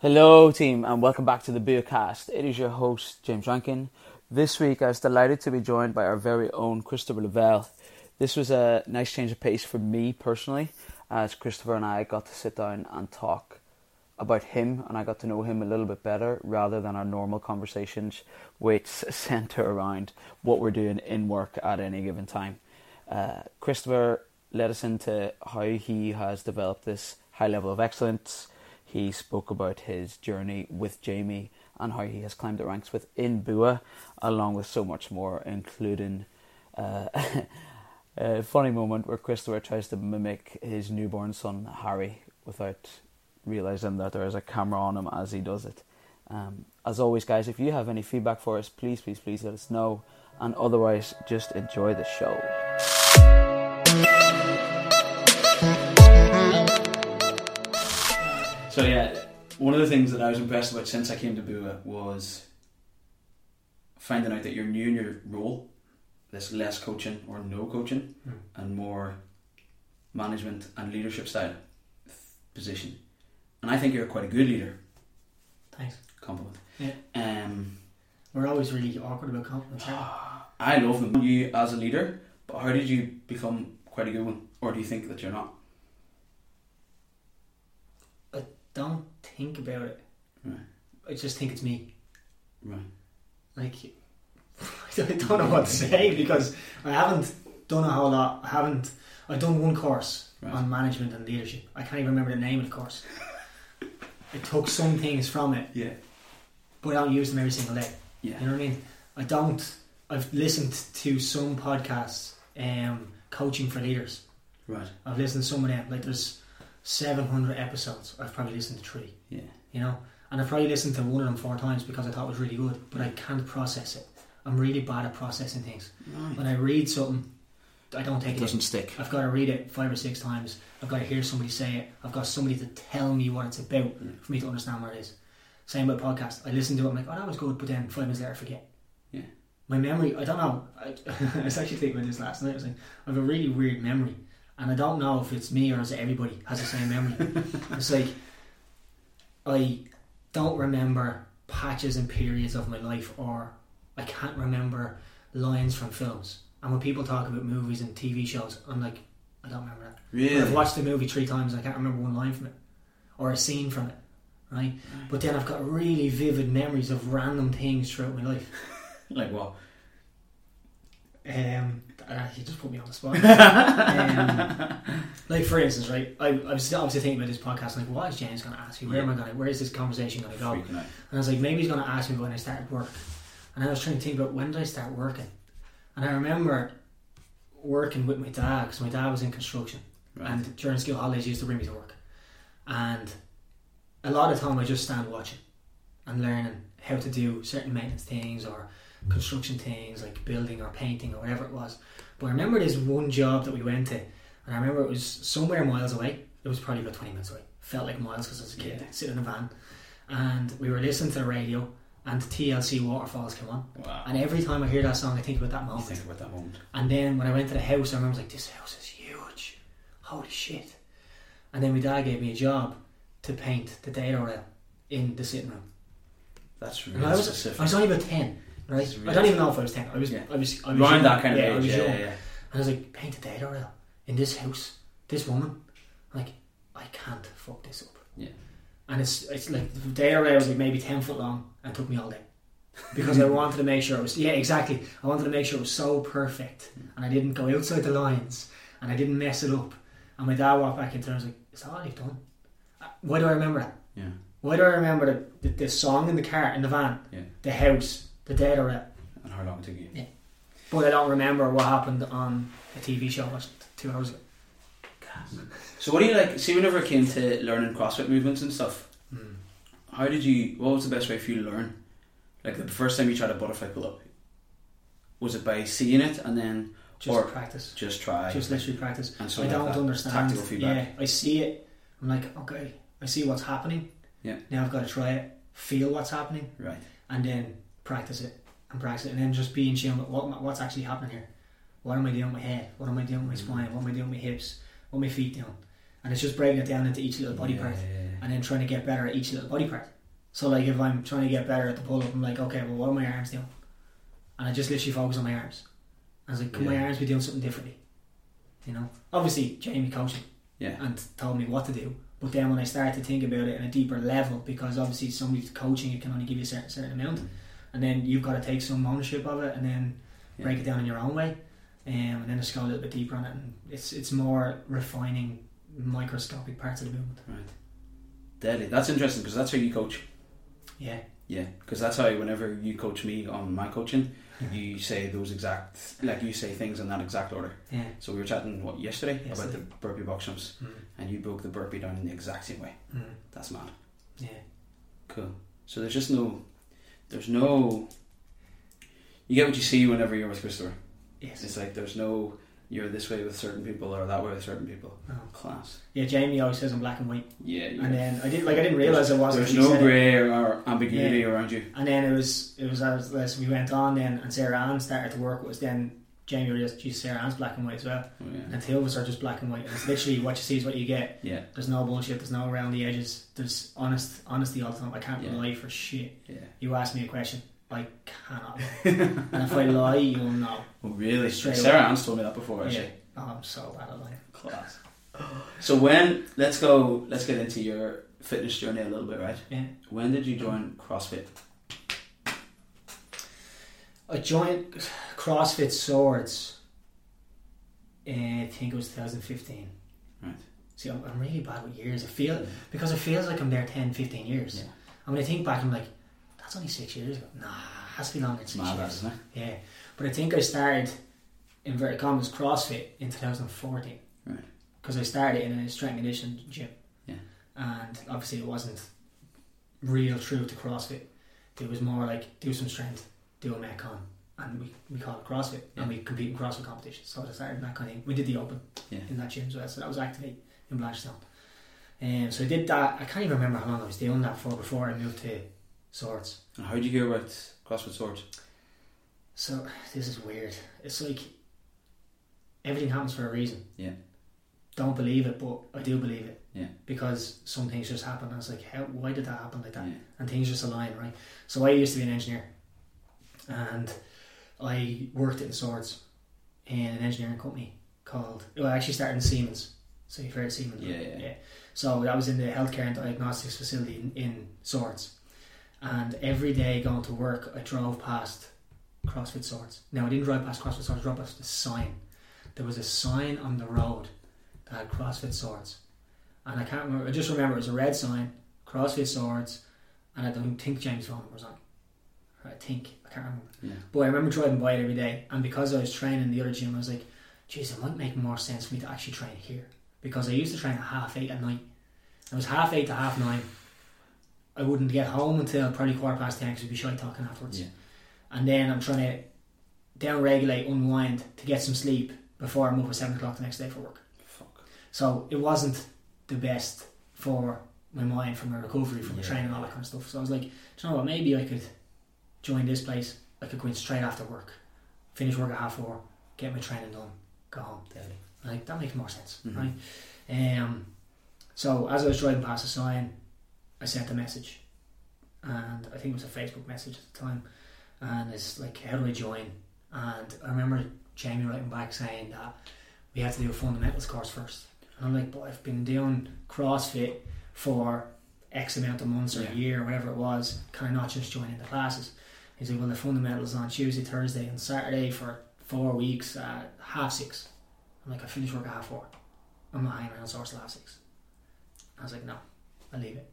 Hello, team, and welcome back to the Beercast. It is your host, James Rankin. This week, I was delighted to be joined by our very own Christopher Lavelle. This was a nice change of pace for me personally, as Christopher and I got to sit down and talk about him, and I got to know him a little bit better rather than our normal conversations, which centre around what we're doing in work at any given time. Uh, Christopher led us into how he has developed this high level of excellence. He spoke about his journey with Jamie and how he has climbed the ranks within BUA, along with so much more, including uh, a funny moment where Christopher tries to mimic his newborn son Harry without realizing that there is a camera on him as he does it. Um, as always, guys, if you have any feedback for us, please, please, please let us know. And otherwise, just enjoy the show. So yeah, one of the things that I was impressed about since I came to Bua was finding out that you're new in your role. There's less coaching or no coaching, Mm. and more management and leadership style position. And I think you're quite a good leader. Thanks. Compliment. Yeah. Um, We're always really awkward about compliments. aren't I love them. You as a leader, but how did you become quite a good one, or do you think that you're not? we? Don't think about it. Right. I just think it's me. Right. Like, I don't know what to say because I haven't done a whole lot. I haven't. I've done one course Right. on management and leadership. I can't even remember the name of the course. I took some things from it, Yeah. but I don't use them every single day. Yeah. You know what I mean? I don't. I've listened to some podcasts, um, coaching for leaders. Right. I've listened to some of them. Like there's 700 episodes. I've probably listened to three. Yeah. You know, and I've probably listened to one of them four times because I thought it was really good. But I can't process it. I'm really bad at processing things. When I read something, I don't take It it. doesn't stick. I've got to read it five or six times. I've got to hear somebody say it. I've got somebody to tell me what it's about Yeah. for me to understand what it is. Same with podcast. I listen to it. I'm like, oh, that was good, but then five minutes later, I forget. Yeah. My memory, I don't know. I, I was actually thinking about this last night. I was like, I have a really weird memory, and I don't know if it's me or is it everybody has the same memory. it's like I don't remember patches and periods of my life, or I can't remember lines from films. And when people talk about movies and TV shows, I'm like, I don't remember that. Or I've watched the movie three times and I can't remember one line from it or a scene from it, right? But then I've got really vivid memories of random things throughout my life. Like what? Um, uh, you just put me on the spot. um, like for instance, right? I, I was obviously thinking about this podcast. Like, what is James going to ask me? Where am I going? to Where is this conversation going to go? And I was like, maybe he's going to ask me when I started work. And I was trying to think about when did I start working. And I remember working with my dad because my dad was in construction. Right. And during school holidays, he used to bring me to work. And a lot of time I just stand watching and learning how to do certain maintenance things or construction things like building or painting or whatever it was. But I remember this one job that we went to, and I remember it was somewhere miles away. It was probably about 20 minutes away. Felt like miles because I was a kid Yeah. sitting in a van. And we were listening to the radio, and TLC Waterfalls came on. Wow. And every time I hear that song, I think about that You moment. think about that moment. And then when I went to the house, I remember I was like, this house is huge. Holy shit. And then my dad gave me a job to paint the dado rail in the sitting room. That's And really I was, specific. I was only about 10, right? Really I don't even know if I was 10. I was, Yeah. I was, I was Around young. that kind of yeah, I age. was Yeah, young. yeah, yeah. And I was like, paint the dado rail in this house, this woman. Like, I can't fuck this up. Yeah. And it's it's like the dado rail was like maybe 10 foot long and took me all day. Because I wanted to make sure it was, yeah, exactly. I wanted to make sure it was so perfect and I didn't go outside the lines and I didn't mess it up. And my dad walked back into it and I was like, is that all you've done? Uh, Why do I remember that? Yeah. Why do I remember the, the, the song in the car, in the van, Yeah. the house, the dado rail? And how long it took you? Yeah. But I don't remember what happened on a TV show was two hours ago. So what do you like? See, whenever it came to learning CrossFit movements and stuff, Hmm. how did you? What was the best way for you to learn? Like the first time you tried a butterfly pull up, was it by seeing it and then Just Or- practice. just try? Just literally practice. and so I you don't that understand. tactical feedback. Yeah, I see it. I'm like, okay, I see what's happening. Yeah. Now I've got to try it, feel what's happening, Right. and then practice it and practice it, and then just be in tune what, what's actually happening here. What am I doing with my head? What am I doing with my Mm. spine? What am I doing with my hips? What are my feet doing? and it's just breaking it down into each little body Yeah, part, yeah, yeah. and then trying to get better at each little body part. So like if I'm trying to get better at the pull up, I'm like, okay, well, what are my arms doing? And I just literally focus on my arms. I was like, can my arms be doing something differently? You know, obviously Jamie coached me Yeah. and told me what to do. But then when I started to think about it in a deeper level, because obviously somebody's coaching, it can only give you a certain, certain amount, and then you've got to take some ownership of it and then Yeah. break it down in your own way, um, and then just go a little bit deeper on it. And it's it's more refining microscopic parts of the movement. Right. Deadly. That's interesting because that's how you coach. Yeah, Yeah, because that's how whenever you coach me on my coaching, you say those exact, like you say things in that exact order. yeah. So we were chatting what yesterday about the burpee box jumps, Mm. and you broke the burpee down in the exact same way. Mm. That's mad. Yeah. Cool. So there's just no, there's no. You get what you see whenever you're with Christopher. Yes. It's like there's no you're this way with certain people or that way with certain people. Oh. Class. Yeah, Jamie always says I'm black and white, Yeah. and then I did like I didn't realize it was. There's no grey or ambiguity around you. And then it was it was as, as we went on then, and Sarah Ann started to work. Was then Jamie realized, geez, Sarah Ann's black and white as well, Oh, yeah. and two of us are just black and white. And it's literally what you see is what you get. Yeah. There's no bullshit. There's no around the edges. There's honest honesty all the time. I can't Yeah. lie for shit. Yeah. You ask me a question, I cannot. and if I lie, you'll know. Oh, really? Straight Sarah. Ann's told me that before. Actually. Yeah. Oh, I'm so bad at lying. Class. So when let's go, let's get into your fitness journey a little bit, right? Yeah. When did you join CrossFit? I joined CrossFit Swords. in, I think it was 2015. Right. See, I'm, I'm really bad with years. I feel because it feels like I'm there 10, 15 years. Yeah. And when I think back, I'm like, that's only six years ago. Nah, it has to be longer than six mad, years. isn't it? Yeah, but I think I started inverted commas CrossFit in 2014. Right. Because I started in a strength and conditioning gym. Yeah. And obviously it wasn't real true to CrossFit. It was more like do some strength, do a metcon, and we, we call it CrossFit, Yeah. and we compete in CrossFit competitions. So I started in that kind of thing. We did the Open Yeah. in that gym as well, so that was Activate in Blanchardstown. Um, so I did that. I can't even remember how long I was doing that for before I moved to Swords. And how did you hear about CrossFit Swords? So this is weird. It's like everything happens for a reason. Yeah. Don't believe it, but I do believe it. Yeah. Because some things just happen. I was like, how? Why did that happen like that? Yeah. And things just align, right? So I used to be an engineer, and I worked in Swords in an engineering company called. Well, I actually started in Siemens. So you've heard of Siemens? Yeah, right? yeah. So that was in the healthcare and diagnostics facility in, in Swords, and every day going to work, I drove past CrossFit Swords. Now I didn't drive past CrossFit Swords. I drove past the sign. There was a sign on the road that had CrossFit Swords, and I can't remember. I just remember it was a red sign, CrossFit Swords, and I don't think James' number was on. I think I can't remember. Yeah. But I remember driving by it every day, and because I was training in the other gym, I was like, "Geez, it might make more sense for me to actually train here." Because I used to train at half eight at night. It was half eight to half nine. I wouldn't get home until probably quarter past ten because we'd be shy talking afterwards. Yeah. And then I'm trying to down regulate, unwind to get some sleep before I'm up at seven o'clock the next day for work. Fuck. So it wasn't the best for my mind, for my recovery, from the Yeah. training, all that kind of stuff. So I was like, "Do you know what? Maybe I could join this place. I could go in straight after work, finish work at half four, get my training done, go home. Deadly. Like that makes more sense, Mhm. right? Um, so as I was driving past the sign, I sent a message, and I think it was a Facebook message at the time, and it's like, how do I join? And I remember Jamie writing back saying that we had to do a fundamentals course first, and I'm like, but I've been doing CrossFit for X amount of months or Yeah. a year, or whatever it was. Can I not just join in the classes? He's like, well, the fundamentals on Tuesday, Thursday, and Saturday for four weeks at half six. I'm like, I finish work at half four. I'm not hanging around Swords till half six. I was like, no, I'll leave it.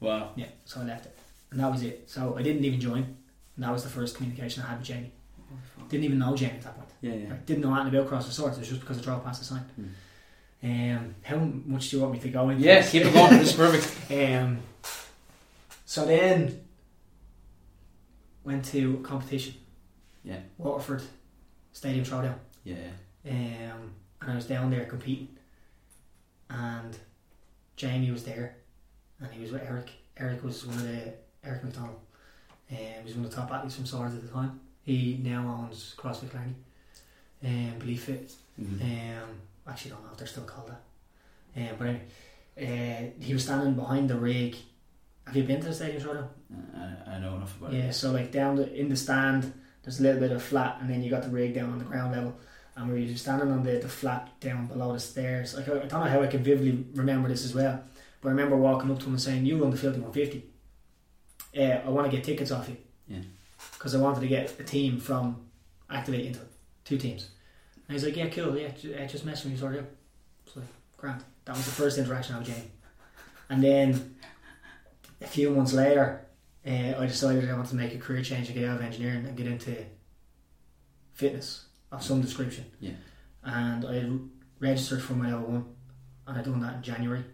Wow. Yeah, so I left it. And that was it. So I didn't even join. And that was the first communication I had with Jamie. Didn't even know Jamie at that point. Yeah, yeah. Right? Didn't know anything about CrossFit Swords. It was just because I drove past the sign. Um, how much do you want me to go into? Yeah, this? keep it going. It's perfect. Um, so then went to competition. Yeah. Waterford Stadium Throwdown. Yeah. Um, and I was down there competing, and Jamie was there, and he was with Eric. Eric was one of the Eric McDonald. Um, he was one of the top athletes from Swords at the time. He now owns CrossFit Clarny, um, Belief Fit. Mhm. Um, actually, don't know if they're still called that. Um, but anyway, uh, he was standing behind the rig. Have you been to the stadium, Shorto? Uh, I, I know enough about Yeah, it. so like down the, in the stand, there's a little bit of flat, and then you got the rig down on the ground level, and we were standing on the, the flat down below the stairs. Like I, I don't know how I can vividly remember this as well, but I remember walking up to him and saying, "You run the field 150. Uh, I want to get tickets off you." Yeah. Because I wanted to get a team from Activate into two teams. And he's like, "Yeah, cool. Yeah, uh, just mess with me, sort of." It's like, "Grant." That was the first interaction I had with Jamie, and then a few months later uh, I decided I wanted to make a career change and get out of engineering and get into fitness of some description. Yeah. And I registered for my level one, and I'd done that in January.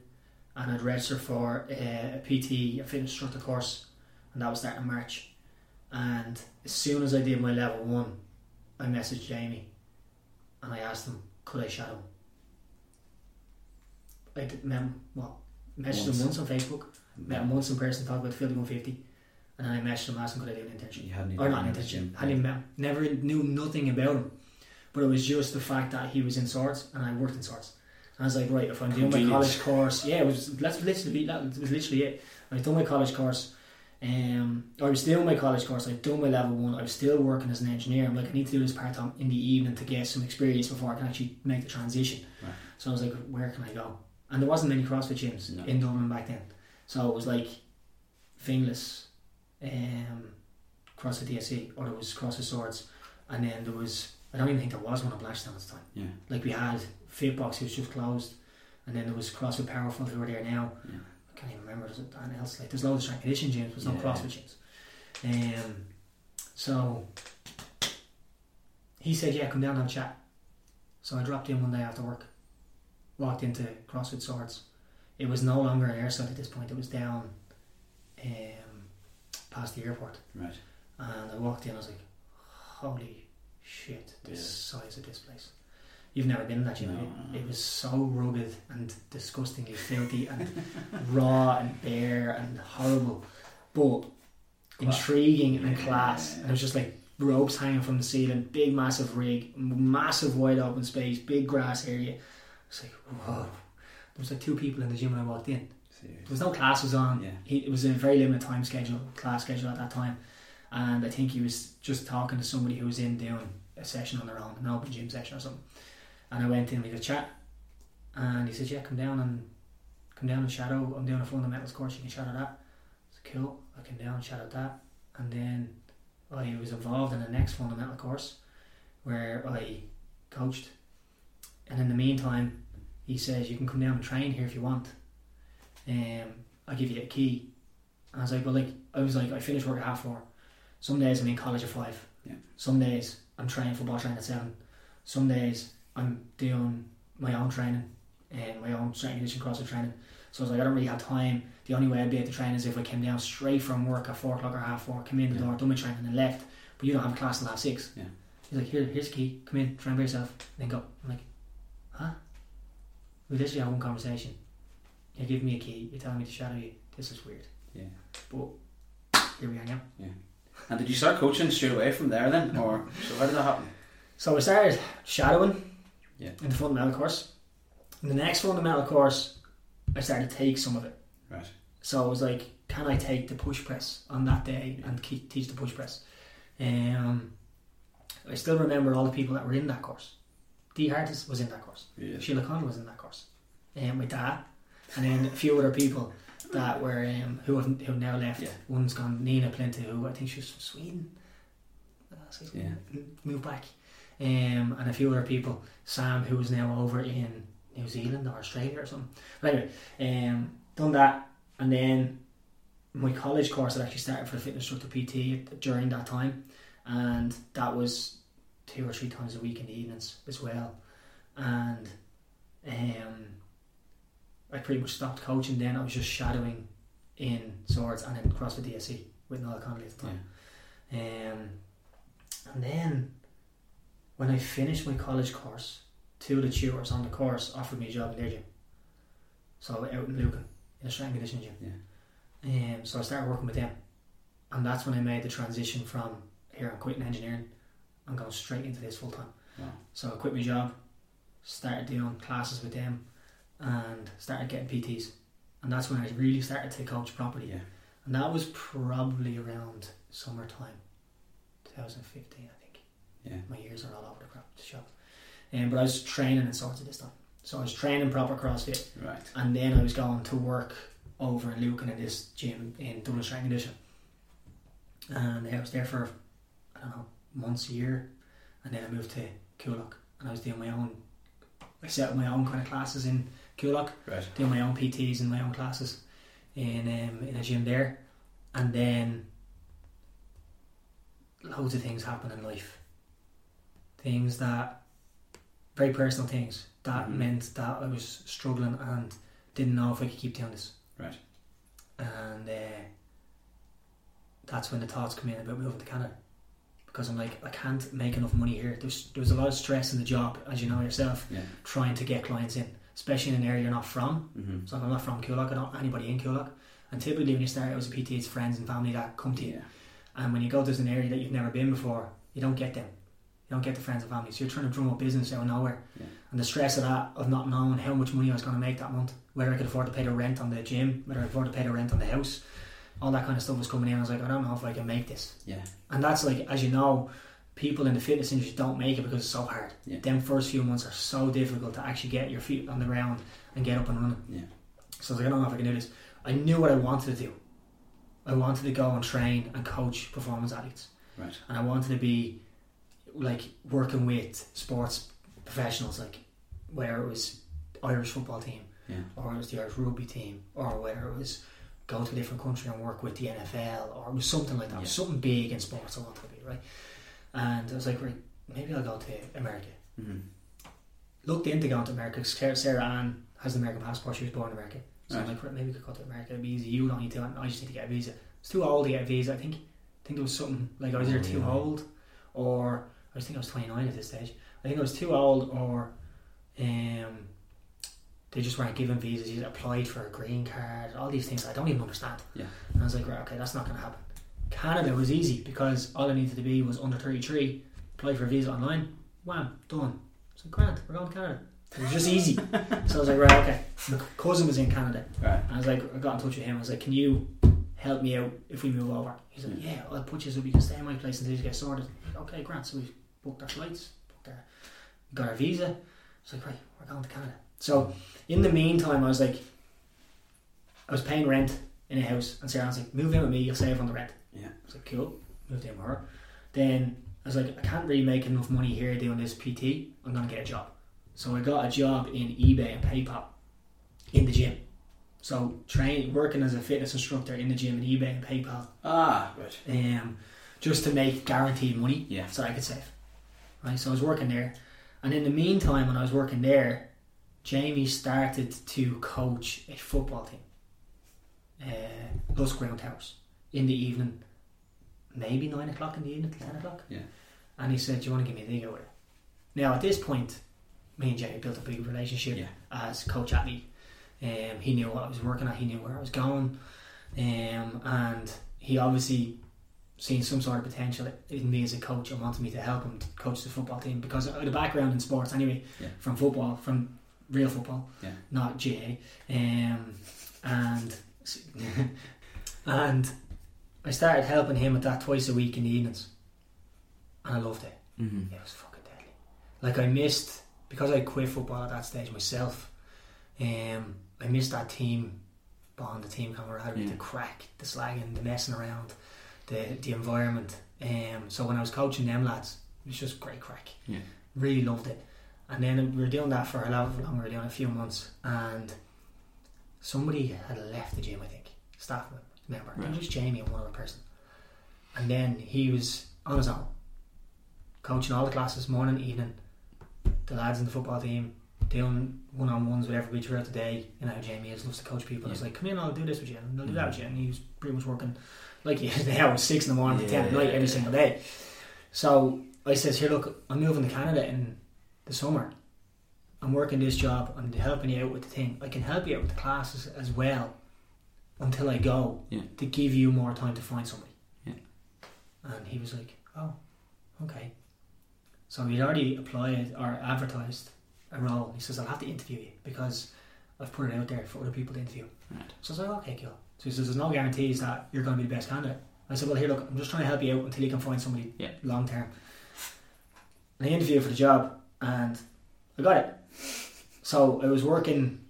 And I'd registered for uh, a PT, a fitness instructor course, and that was starting in March. And as soon as I did my level one, I messaged Jamie, and I asked him, could I shadow him? I did, met him, well, messaged Once. him once on Facebook, met him once in person, talked about the field 150, and then I messaged him, asked him could I do an internship. You hadn't even Or not an in internship. gym. Hadn't even met him. Never knew nothing about him. But it was just the fact that he was in swords and I worked in swords. And I was like, right, if I'm doing my college course, yeah, it was that's literally that was literally it. I was doing my college course. Um, I was doing my college course. I'd done my level one. I was still working as an engineer. I'm like, I need to do this part time in the evening to get some experience before I can actually make the transition. Right. So I was like, where can I go? And there wasn't many CrossFit gyms No. in Dublin back then. So it was like Finglas, um, CrossFit DSE, or there was CrossFit Swords, and then there was I don't even think there was one at the time. Yeah. Like we had Fitbox, who was just closed, and then there was CrossFit Powerful, who are there now. Yeah. I can't even remember. There's anything else like there's loads of strength conditioning gyms, but there's no Yeah. CrossFit gyms. Um, so he said, "Yeah, come down and have a chat." So I dropped in one day after work, walked into CrossFit Swords. It was no longer an airside at this point. It was down um, past the airport. Right. And I walked in, I was like, holy shit, the size of this place. You've never been in that. No, have no, you? no. It was so rugged and disgustingly filthy and raw and bare and horrible, but intriguing and Yeah. class. And it was just like ropes hanging from the ceiling, big massive rig, massive wide open space, big grass area. It's like, whoa. There was like two people in the gym when I walked in. Serious. There was no classes on. Yeah. He, it was a very limited time schedule, class schedule at that time, and I think he was just talking to somebody who was in doing a session on their own, an open gym session or something. And I went in, with a chat, and he said, "Yeah, come down and come down and shadow. I'm doing a fundamentals course. You can shadow that." It's "Cool." I came down and shadowed that, and then I was involved in the next fundamental course where I coached. And in the meantime, he says, "You can come down and train here if you want." um, I'll give you a key. And I was like, well, like, I was like, I finish work at half four. Some days I'm in college at five. Yeah. Some days I'm training football training at seven. Some days I'm doing my own training and my own strength and conditioning CrossFit training. So I was like, I don't really have time. The only way I'd be able to train is if I came down straight from work at four o'clock or half four, come in the Yeah. door, done my training and left. But you don't have class till half six. Yeah. He's like, here, here's the key. Come in, train by yourself, then go. I'm like, huh? We literally had one conversation. You're giving me a key. You're telling me to shadow you. This is weird. Yeah. But here we are now. Yeah. And did you start coaching straight away from there then, or so how did that happen? So I started shadowing Yeah. in the fundamental course. In the next fundamental course, I started to take some of it. Right. So I was like, can I take the push press on that day and teach the push press? Um, I still remember all the people that were in that course. Dee Hartis was in that course. Yes. Sheila Connell was in that course. Um, my dad, and then a few other people that were um, who have who now left. Yeah. One's gone. Nina Plinta, who I think she was from Sweden. So Yeah. moved back. Um, and a few other people. Sam, who is now over in New Zealand or Australia or something. But anyway, um, done that, and then my college course had actually started for the fitness instructor PT during that time, and that was two or three times a week in the evenings as well, and um, I pretty much stopped coaching then. I was just shadowing in swords and then CrossFit DSE with Noel Connolly at the time. Um, and then when I finished my college course, two of the tutors on the course offered me a job in their gym. So out in Lucan, in a strength and conditioning gym. Um, so I started working with them. And that's when I made the transition from here I'm quitting engineering and going straight into this full time. Wow. So I quit my job, started doing classes with them, and started getting PTs, and that's when I really started to coach properly. Yeah. And that was probably around summertime, 2015, I think. Yeah. My years are all over the crap the shop. Um, but I was training in Swords of this time. So I was training proper CrossFit, Right. and then I was going to work over in Lucan in this gym in Dublin Strength and Conditioning. And I was there for, I don't know, months, a year. And then I moved to Coolock, and I was doing my own, I set up my own kind of classes in Coolock Right. doing my own PTs and my own classes in um, in a gym there, and then loads of things happen in life. Things that very personal things that Mhm. meant that I was struggling and didn't know if I could keep doing this. Right. And uh, that's when the thoughts come in about moving to Canada. Because I'm like, I can't make enough money here. There's there was a lot of stress in the job, as you know yourself, Yeah. trying to get clients in, especially in an area you're not from. Mm-hmm. So I'm not from Coolock, I don't anybody in Coolock. And typically when you start out as a PT, it's friends and family that come to you. Yeah. And when you go to an area that you've never been before, you don't get them. You don't get the friends and family. So you're trying to drum up business out of nowhere. Yeah. And the stress of that, of not knowing how much money I was going to make that month, whether I could afford to pay the rent on the gym, whether I could afford to pay the rent on the house, all that kind of stuff was coming in. I was like, I don't know if I can make this. Yeah. And that's like, as you know, people in the fitness industry don't make it because it's so hard. Yeah. Them first few months are so difficult to actually get your feet on the ground and get up and running. Yeah. So I was like, I don't know if I can do this. I knew what I wanted to do. I wanted to go and train and coach performance athletes. Right. And I wanted to be like working with sports professionals, like whether it was Irish football team Yeah. or it was the Irish rugby team or whether it was go to a different country and work with the NFL or it was something like that. Yeah. something big in sports I wanted to be, right? And I was like, right, maybe I'll go to America. Mm-hmm. Looked into going to America because Sarah Ann has the American passport. She was born in America. So I'm like, right, maybe we could go to America. It'd be easy. You don't need to. I just need to get a visa. It's too old to get a visa. I think. I think there was something like I was either Oh, too old, or I was think I was 29 at this stage. I think I was too old, or um, they just weren't giving visas. You applied for a green card. All these things I don't even understand. Yeah. And I was like, right, okay, that's not going to happen. Canada was easy because all I needed to be was under 33, apply for a visa online, wham, done. It's like, grand, we're going to Canada. It was just easy. so I was like, right, okay. My cousin was in Canada. Right. And I was like, I got in touch with him. I was like, can you help me out if we move over? He's like, yeah, I'll put you so we can stay in my place until you get sorted. Like, okay, grand. So we booked our flights, booked our, got our visa. I was like, right, we're going to Canada. So in the meantime, I was like, I was paying rent in a house, and Sarah was like, move in with me, you'll save on the rent. Yeah. I was like, cool. Moved in with her. Then I was like, I can't really make enough money here doing this PT. I'm gonna get a job. So I got a job in eBay and PayPal in the gym. So train working as a fitness instructor in the gym in eBay and PayPal, Ah. Right. um, just to make guaranteed money Yeah. so I could save. Right, so I was working there, and in the meantime, when I was working there, Jamie started to coach a football team, uh, Round Towers, in the evening, maybe nine o'clock in the evening, ten o'clock. Yeah. And he said, "Do you want to give me a with it?" Now at this point, me and Jamie built a big relationship Yeah. as coach athlete. Um, he knew what I was working at. He knew where I was going, um, and he obviously seen some sort of potential in me as a coach and wanted me to help him to coach the football team because I had a background in sports anyway, Yeah. from football, from real football, Yeah. not GAA, um, and and I started helping him with that twice a week in the evenings, and I loved it. Mm-hmm. It was fucking deadly. Like I missed because I quit football at that stage myself. Um, I missed that team bond, the team camaraderie, Yeah. the crack, the slagging, the messing around, the the environment. Um, so when I was coaching them lads, it was just great crack. Yeah. Really loved it. And then we were doing that for a lot longer, we were doing a few months, and somebody had left the gym. I think staff member. I think Right. it was Jamie and one other person. And then he was on his own, coaching all the classes, morning, evening. The lads in the football team doing one on ones with everybody throughout the day. You know, how Jamie is loves to coach people. It's Yeah. like, come in, I'll do this with you, and I'll do that mm. with you. And he was pretty much working like he is now, six in the morning to ten at Yeah, night every yeah. single day. So I says, here, look, I'm moving to Canada in the summer. I'm working this job. I'm helping you out with the thing. I can help you out with the classes as well until I go Yeah. to give you more time to find somebody. Yeah. And he was like, oh, okay. So he'd already applied or advertised a role. He says, I'll have to interview you because I've put it out there for other people to interview. Right. So I was like, okay, cool. So he says, there's no guarantees that you're going to be the best candidate. I said, well, here, look, I'm just trying to help you out until you can find somebody Yeah. long term. And I interviewed for the job, and I got it. So I was working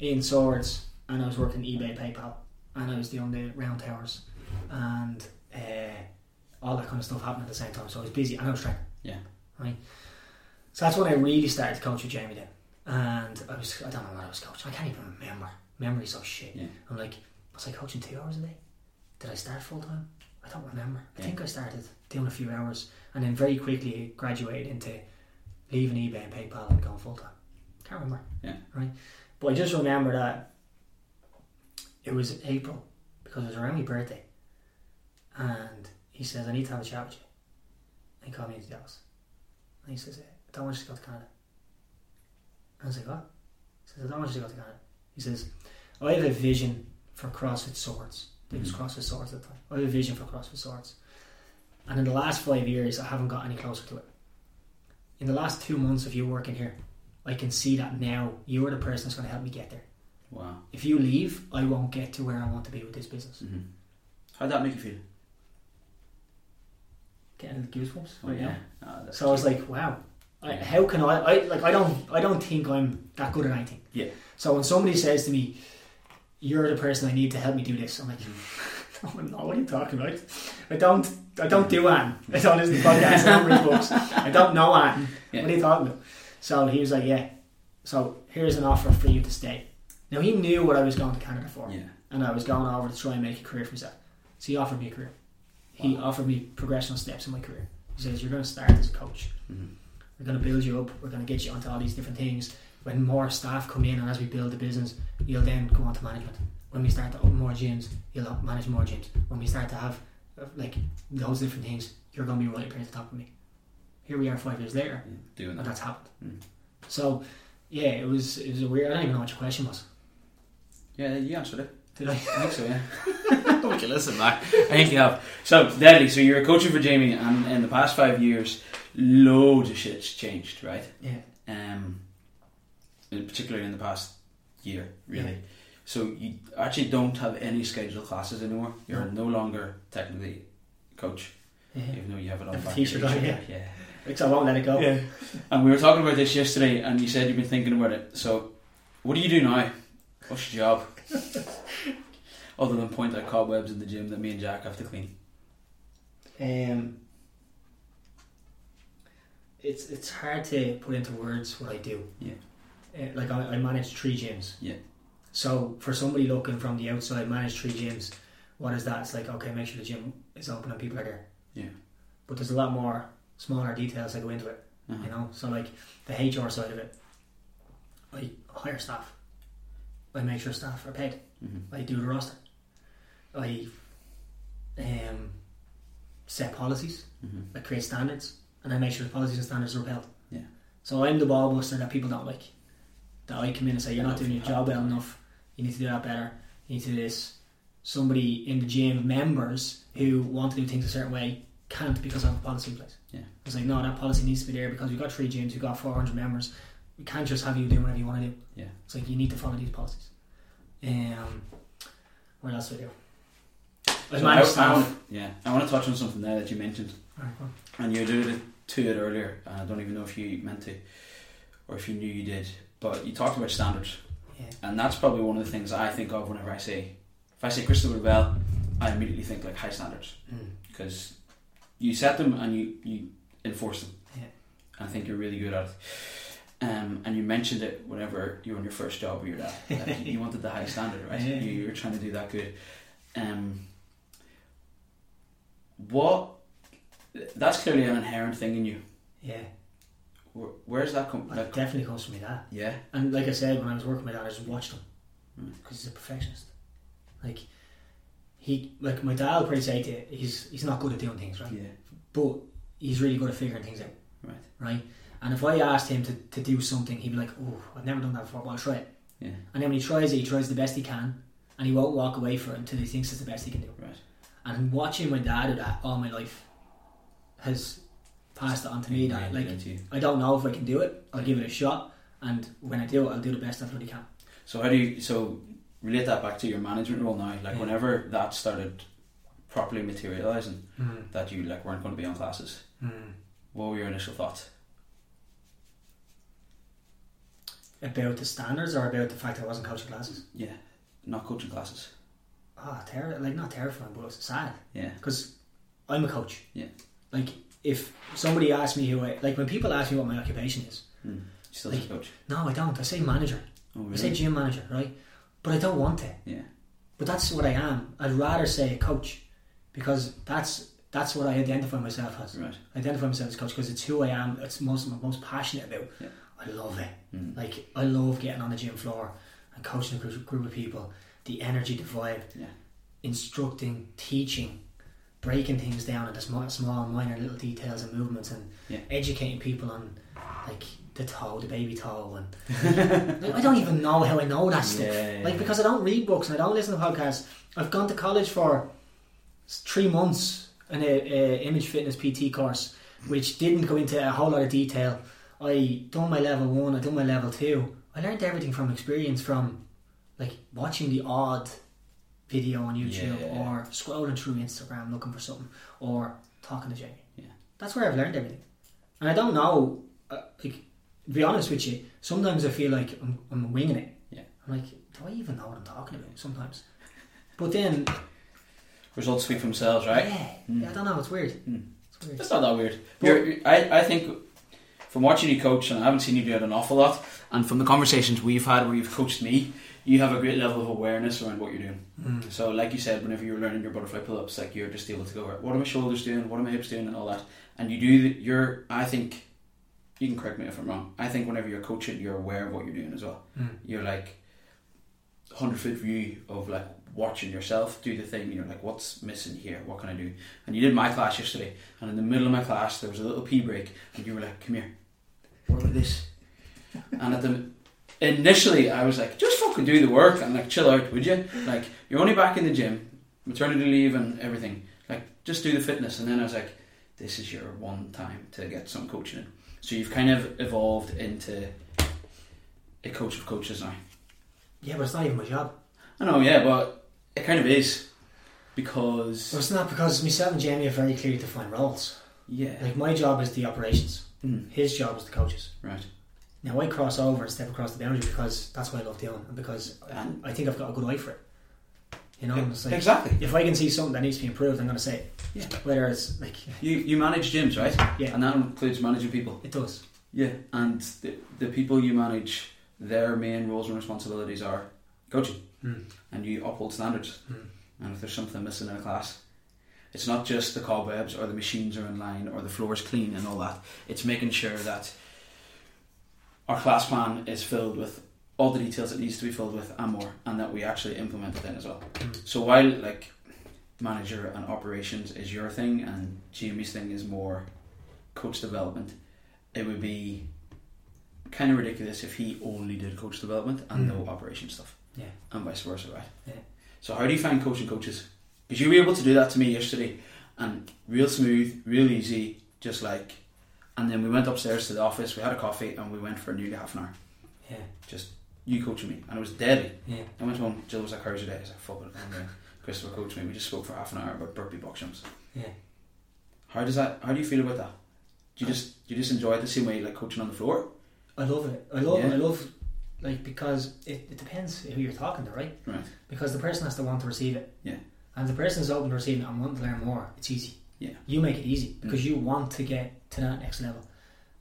in Swords, and I was working eBay, PayPal, and I was doing the round towers, and uh, all that kind of stuff happened at the same time. So I was busy, and I was training. Yeah. Right. So that's when I really started to coach with Jamie then. And I was, I don't know what I was coaching. I can't even remember. Memory's so shit. Yeah. I'm like, was I coaching two hours a day? Did I start full time? I don't remember. I Yeah. think I started doing a few hours and then very quickly graduated into leaving eBay and PayPal and going full time. Can't remember. Yeah. Right. But I just remember that it was April because it was around my birthday. And he says, I need to have a chat with you. And he called me into the office. And he says, "Eh, I don't want you to go to Canada. And I was like, what? He says, I don't want you to go to Canada. He says, I have a vision for CrossFit Swords. It was CrossFit Swords at the time. I have a vision for CrossFit Swords. And in the last five years, I haven't got any closer to it. In the last two months of you working here, I can see that now you're the person that's going to help me get there. Wow. If you leave, I won't get to where I want to be with this business. Mm-hmm. How'd that make you feel? Getting the goosebumps Oh, right now. Ah, that's So I was like, wow. I, how can I, I like I don't I don't think I'm that good at anything. Yeah. So when somebody says to me, "You're the person I need to help me do this," I'm like, "No, I'm. What are you talking about? I don't I don't do Anne. I don't listen to podcasts. I don't read books. I don't know Anne. Yeah. What are you talking about?" So he was like, "Yeah. So here's an offer for you to stay." Now he knew what I was going to Canada for, yeah. and I was going over to try and make a career for myself. So he offered me a career. He offered me progressional steps in my career. He says, "You're going to start as a coach." Mm-hmm. We're going to build you up. We're going to get you onto all these different things. When more staff come in and as we build the business, you'll then go on to management. When we start to open more gyms, you'll manage more gyms. When we start to have uh, like those different things, you're going to be right up here at the top of me. Here we are five years later, yeah. Doing and that. that's happened. Mm. So, yeah, it was it was a weird. I don't even know what your question was. Yeah, you answered it. Did I? I think so, yeah. okay, listen, Mac. I think you have. So, Deadly, so you're coaching for Jamie, and in the past five years, loads of shit's changed, right? Yeah. Um, particularly in the past year, really. Yeah. So you actually don't have any scheduled classes anymore. You're no, longer technically coach, Yeah. even though you have it on Have the back t-shirt on, t-shirt. yeah. Because I won't let it go. Yeah. And we were talking about this yesterday, and you said you've been thinking about it. So, what do you do now? What's your job? Other than point out cobwebs in the gym that me and Jack have to clean. Um, it's it's hard to put into words what I do. Yeah. Uh, like I, I manage three gyms. Yeah. So for somebody looking from the outside, manage three gyms. What is that? It's like okay, make sure the gym is open and people are there. Yeah. But there's a lot more smaller details that go into it. Uh-huh. You know, so like the HR side of it, I hire staff. I make sure staff are paid. Mhm. I do the roster. I um, set policies. Mhm. I create standards, and I make sure the policies and standards are upheld. Yeah. So I'm the ball buster that people don't like. That I come in and say you're not doing your job well enough. You need to do that better. You need to do this. Somebody in the gym, members who want to do things a certain way, can't because have a policy in place. Yeah. It's like no, that policy needs to be there because we've got three gyms, we've got 400 members. We can't just have you do whatever you want to do. Yeah. It's like you need to follow these policies. Um, what else I do? So I- I wanna- yeah, I want to touch on something there that you mentioned, on. and you alluded to it earlier. And I don't even know if you meant to, or if you knew you did. But you talked about standards, Yeah. and that's probably one of the things I think of whenever I say, if I say Christopher Bell, I immediately think like high standards Mm. because you set them and you you enforce them. Yeah. I think you're really good at it. Um, and you mentioned it whenever you were on your first job with your dad. Like, you wanted the high standard, right? Yeah. You, you were trying to do that good. Um, what? That's clearly an inherent thing in you. Yeah. Where, where's that come? Like, definitely comes from my dad. yeah, And like I said, when I was working with my dad, I just watched him hmm. because he's a perfectionist. Like he, like my dad would probably say to you, he's he's not good at doing things, right? yeah, But he's really good at figuring things out, right, right? And if I asked him to, to do something, he'd be like, "Oh, I've never done that before, but I'll try it." yeah, And then when he tries it, he tries the best he can, and he won't walk away from it until he thinks it's the best he can do. right. And watching my dad do that all my life has passed it on to me. That Ingrained like. I don't know if I can do it. I'll give it a shot, and when I do it, I'll do the best I bloody can. So how do you so relate that back to your management role now? Like Yeah. whenever that started properly materializing, Mm. that you like weren't going to be on classes. Mm. What were your initial thoughts? About the standards or about the fact that I wasn't coaching classes? Yeah, not coaching classes. Ah, terror like not terrifying, but it's sad Yeah, because I'm a coach. Yeah. Like if somebody asks me who I like when people ask me what my occupation is, mm. Like- coach. no, I don't. I say manager. Oh I say gym manager, right? But I don't want to. Yeah, But that's what I am. I'd rather say a coach because that's that's what I identify myself as. right. I identify myself as coach because it's who I am. It's most I'm most passionate about. Yeah. I love it. Mm. Like I love getting on the gym floor and coaching a group, group of people. The energy, the vibe, Yeah. instructing, teaching, breaking things down into small, small, minor little details and movements, and Yeah. educating people on like the toe, the baby toe, and Like, I don't even know how I know that stuff. Yeah, yeah, like because I don't read books and I don't listen to podcasts. I've gone to college for three months in a, a image fitness PT course, which didn't go into a whole lot of detail. I done my level one. I done my level two. I learned everything from experience, from like watching the odd video on YouTube Yeah. or scrolling through Instagram looking for something or talking to Jamie. Yeah. That's where I've learned everything. And I don't know, uh, like, to be honest with you, sometimes I feel like I'm, I'm winging it. Yeah. I'm like, do I even know what I'm talking about sometimes? But then, Results speak for themselves, right? yeah, Mm. yeah, I don't know, it's weird. Mm. It's weird. It's not that weird. But- I, I think from watching you coach, and I haven't seen you do it an awful lot, and from the conversations we've had where you've coached me, you have a great level of awareness around what you're doing. Mm. So, like you said, whenever you're learning your butterfly pull-ups, like you're just able to go, what are my shoulders doing? What are my hips doing? And all that. And you do. The, you're. I think. You can correct me if I'm wrong. I think whenever you're coaching, you're aware of what you're doing as well. Mm. You're like hundred foot view of like watching yourself do the thing. You're like, what's missing here? What can I do? And you did my class yesterday, and in the middle of my class there was a little pee break, and you were like, come here. What about this? And at the initially I was like, just fucking do the work and like chill out, would you? Like you're only back in the gym, maternity leave and everything. Like just do the fitness. And then I was like, this is your one time to get some coaching in. So you've kind of evolved into a coach of coaches now. Yeah, but it's not even my job. I know, yeah, but it kind of is Well, because it's not because myself and Jamie have very clearly defined roles. yeah, Like, my job is the operations, Mm, his job is the coaches. right. Now, I cross over and step across the boundary because that's what I love doing and because And I think I've got a good eye for it. You know, it's like, exactly. if I can see something that needs to be improved, I'm going to say it. Yeah. Whether it's like, You you manage gyms, right? yeah, And that includes managing people. it does. Yeah, and the, the people you manage, their main roles and responsibilities are coaching, Mm. and you uphold standards. Mm. And if there's something missing in a class, it's not just the cobwebs or the machines are in line or the floor is clean and all that. It's making sure that our class plan is filled with all the details it needs to be filled with and more, and that we actually implement it in as well. Mm. So while like manager and operations is your thing and Jamie's thing is more coach development, it would be kind of ridiculous if he only did coach development and Mm. no operation stuff. Yeah. And vice versa, right? Yeah. So how do you find coaching coaches? Because you were able to do that to me yesterday and real smooth, real easy, just like and then we went upstairs to the office, we had a coffee and we went for nearly half an hour. Yeah, Just you coaching me. And it was deadly. yeah. I went home, Jill was like, How's your day? I was like, Fuck it, I'm going. Christopher coached me. We just spoke for half an hour about burpee box jumps. Yeah. How does that? How do you feel about that? Do you just do you just enjoy it the same way like coaching on the floor? I love it. I love. Yeah. I love. Like because it, it depends who you're talking to, right? Right. Because the person has to want to receive it. Yeah. And the person's open to receiving it and wanting to learn more, it's easy. Yeah. You make it easy because Mm. you want to get to that next level.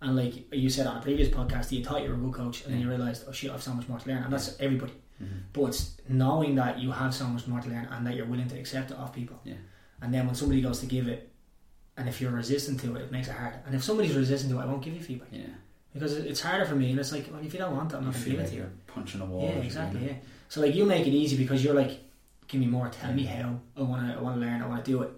And like you said on a previous podcast, you thought you were a good coach, and then you realised, oh shit, I have so much more to learn, and that's everybody. Mm-hmm. But it's knowing that you have so much more to learn and that you're willing to accept it off people. Yeah. And then when somebody goes to give it, and if you're resistant to it, it makes it hard. And if somebody's resistant to it, I won't give you feedback Yeah. because it's harder for me. And it's like, well, if you don't want it, I'm not going to give it to you. you're punching a wall. Yeah, exactly. Yeah. So like you make it easy because you're like, give me more, tell me how. I want to, I want to learn. I want to do it.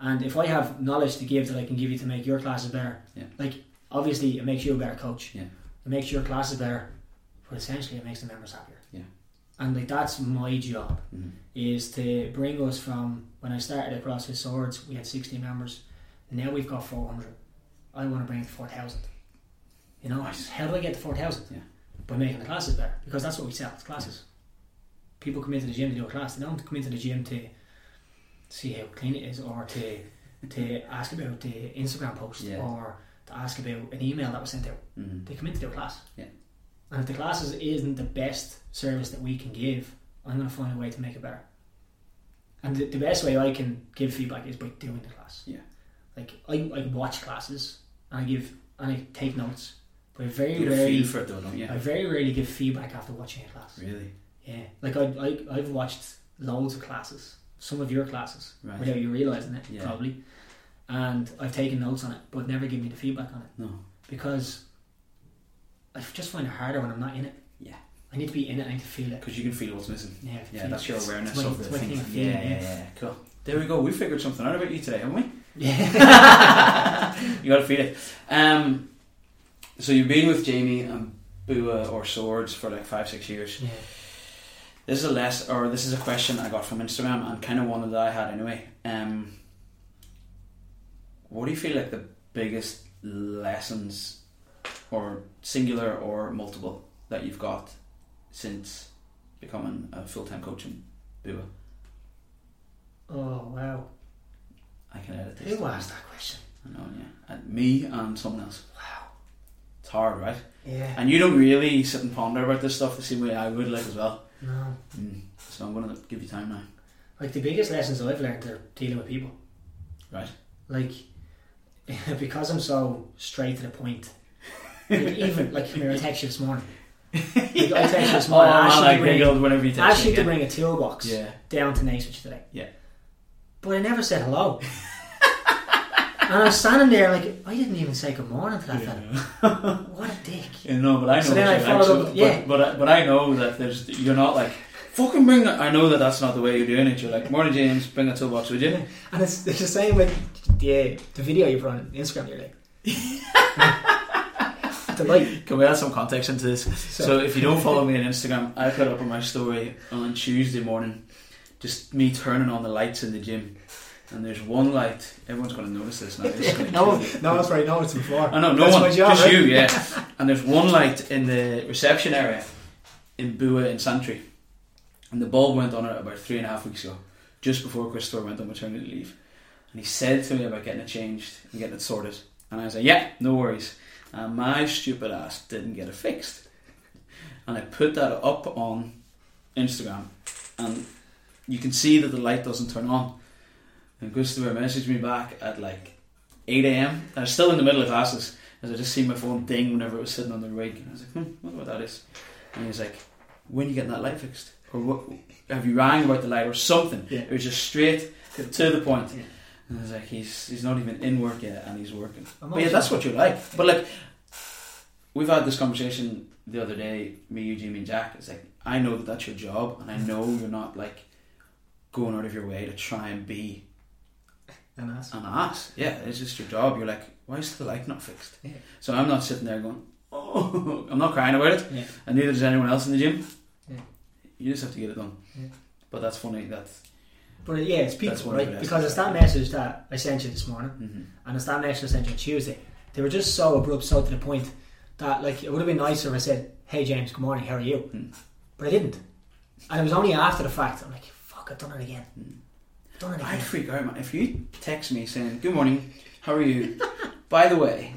And if I have knowledge to give that I can give you to make your classes better, Yeah. like obviously it makes you a better coach. Yeah. It makes your classes better, but essentially it makes the members happier. Yeah. And like that's my job Mhm. is to bring us from when I started at CrossFit Swords, we had 60 members. Now we've got 400. I want to bring it to 4,000. You know, Nice. how do I get to 4,000? Yeah. by making the classes better because that's what we sell. It's classes. People come into the gym to do a class. They don't come into the gym to see how clean it is or to to ask about the Instagram post Yeah. or to ask about an email that was sent out. Mm-hmm. They come in to do class. Yeah. And if the classes isn't the best service that we can give, I'm going to find a way to make it better. And the, the best way I can give feedback is by doing the class. Yeah. Like I, I watch classes and I give and I take notes, but I very You rarely for it though, don't you? I very rarely give feedback after watching a class. Really? Yeah, like I, I I've watched loads of classes, some of your classes, Right. without you realizing it, Yeah. probably. And I've taken notes on it, but never given me the feedback on it No. because I just find it harder when I'm not in it. Yeah. I need to be in it. I need to feel it. Because you can feel what's missing. Yeah, Yeah, that's it. your awareness of the thing. thing Yeah, yeah, yeah, Cool. There we go. We figured something out about you today, haven't we? yeah. You got to feel it. Um, so you've been with Jamie and Bua or Swords for like five, six years. yeah. This is a less, or this is a question I got from Instagram and kind of one that I had anyway. Um, what do you feel like the biggest lessons, or singular or multiple, that you've got since becoming a full time coach in Bua? Oh wow. I can edit this. Who asked that question? I know, yeah. And me and someone else. Wow. It's hard, right? Yeah. And you don't really sit and ponder about this stuff the same way I would, like as well. No. Mm. So I'm going to give you time now. Like the biggest lessons I've learned are dealing with people. Right. Like because I'm so straight to the point. Like even like come here, I text you this morning. Like, I text you this Oh, morning. I you I to bring, giggled whenever you I text you me. to bring a toolbox Yeah. down to Naismith today. Yeah. But I never said hello. and I was standing there like I didn't even say good morning to that fella. What a dick. Yeah, no, but I know. So then what I followed like, up so- with- yeah. But, but, I, but I know that there's you're not like fucking bring that. I know that that's not the way you're doing it. You're like, morning, James, bring a toolbox, would you? And it's, it's the same with the the video you put on Instagram You're like, the light. Can we add some context into this? So, if you don't follow me on Instagram, I put up on my story on Tuesday morning, just me turning on the lights in the gym. And there's one light. Everyone's going to notice this now. No, you. no one's right. No one's before. I know, no That's one, job, just right? you, yeah. and there's one light in the reception area in Bua in Santry, and the bulb went on it about three and a half weeks ago, just before Christopher went on maternity leave. And he said to me about getting it changed and getting it sorted, and I was like, "Yeah, no worries." And my stupid ass didn't get it fixed, and I put that up on Instagram, and you can see that the light doesn't turn on. And Christopher messaged me back at like 8 a.m. I was still in the middle of classes as I just see my phone ding whenever it was sitting on the rig. And I was like, hmm, wonder what that is. And he was like, when are you getting that light fixed? Or what, have you rang about the light or something? Yeah. It was just straight to the point. Yeah. And I was like, he's he's not even in work yet and he's working. I'm But yeah, that's what you like. But like, we've had this conversation the other day, me, you, Jimmy, and Jack. It's like, I know that that's your job and I know you're not like going out of your way to try and be And that's an ass. Yeah, it's just your job. You're like, why is the light not fixed? Yeah. So I'm not sitting there going, oh, I'm not crying about it, Yeah. and neither does anyone else in the gym. Yeah. You just have to get it done. Yeah. But that's funny. That's But yeah, it's people, That's one of the right? Because it's that message that I sent you this morning, mm-hmm. and it's that message I sent you on Tuesday. They were just so abrupt, so to the point that like it would have been nicer if I said, "Hey James, good morning, how are you?" Hmm. But I didn't, and it was only after the fact. I'm like, "Fuck, I've done it again. Hmm. I've done it I'd freak out, man. If you text me saying, "Good morning, how are you?" By the way,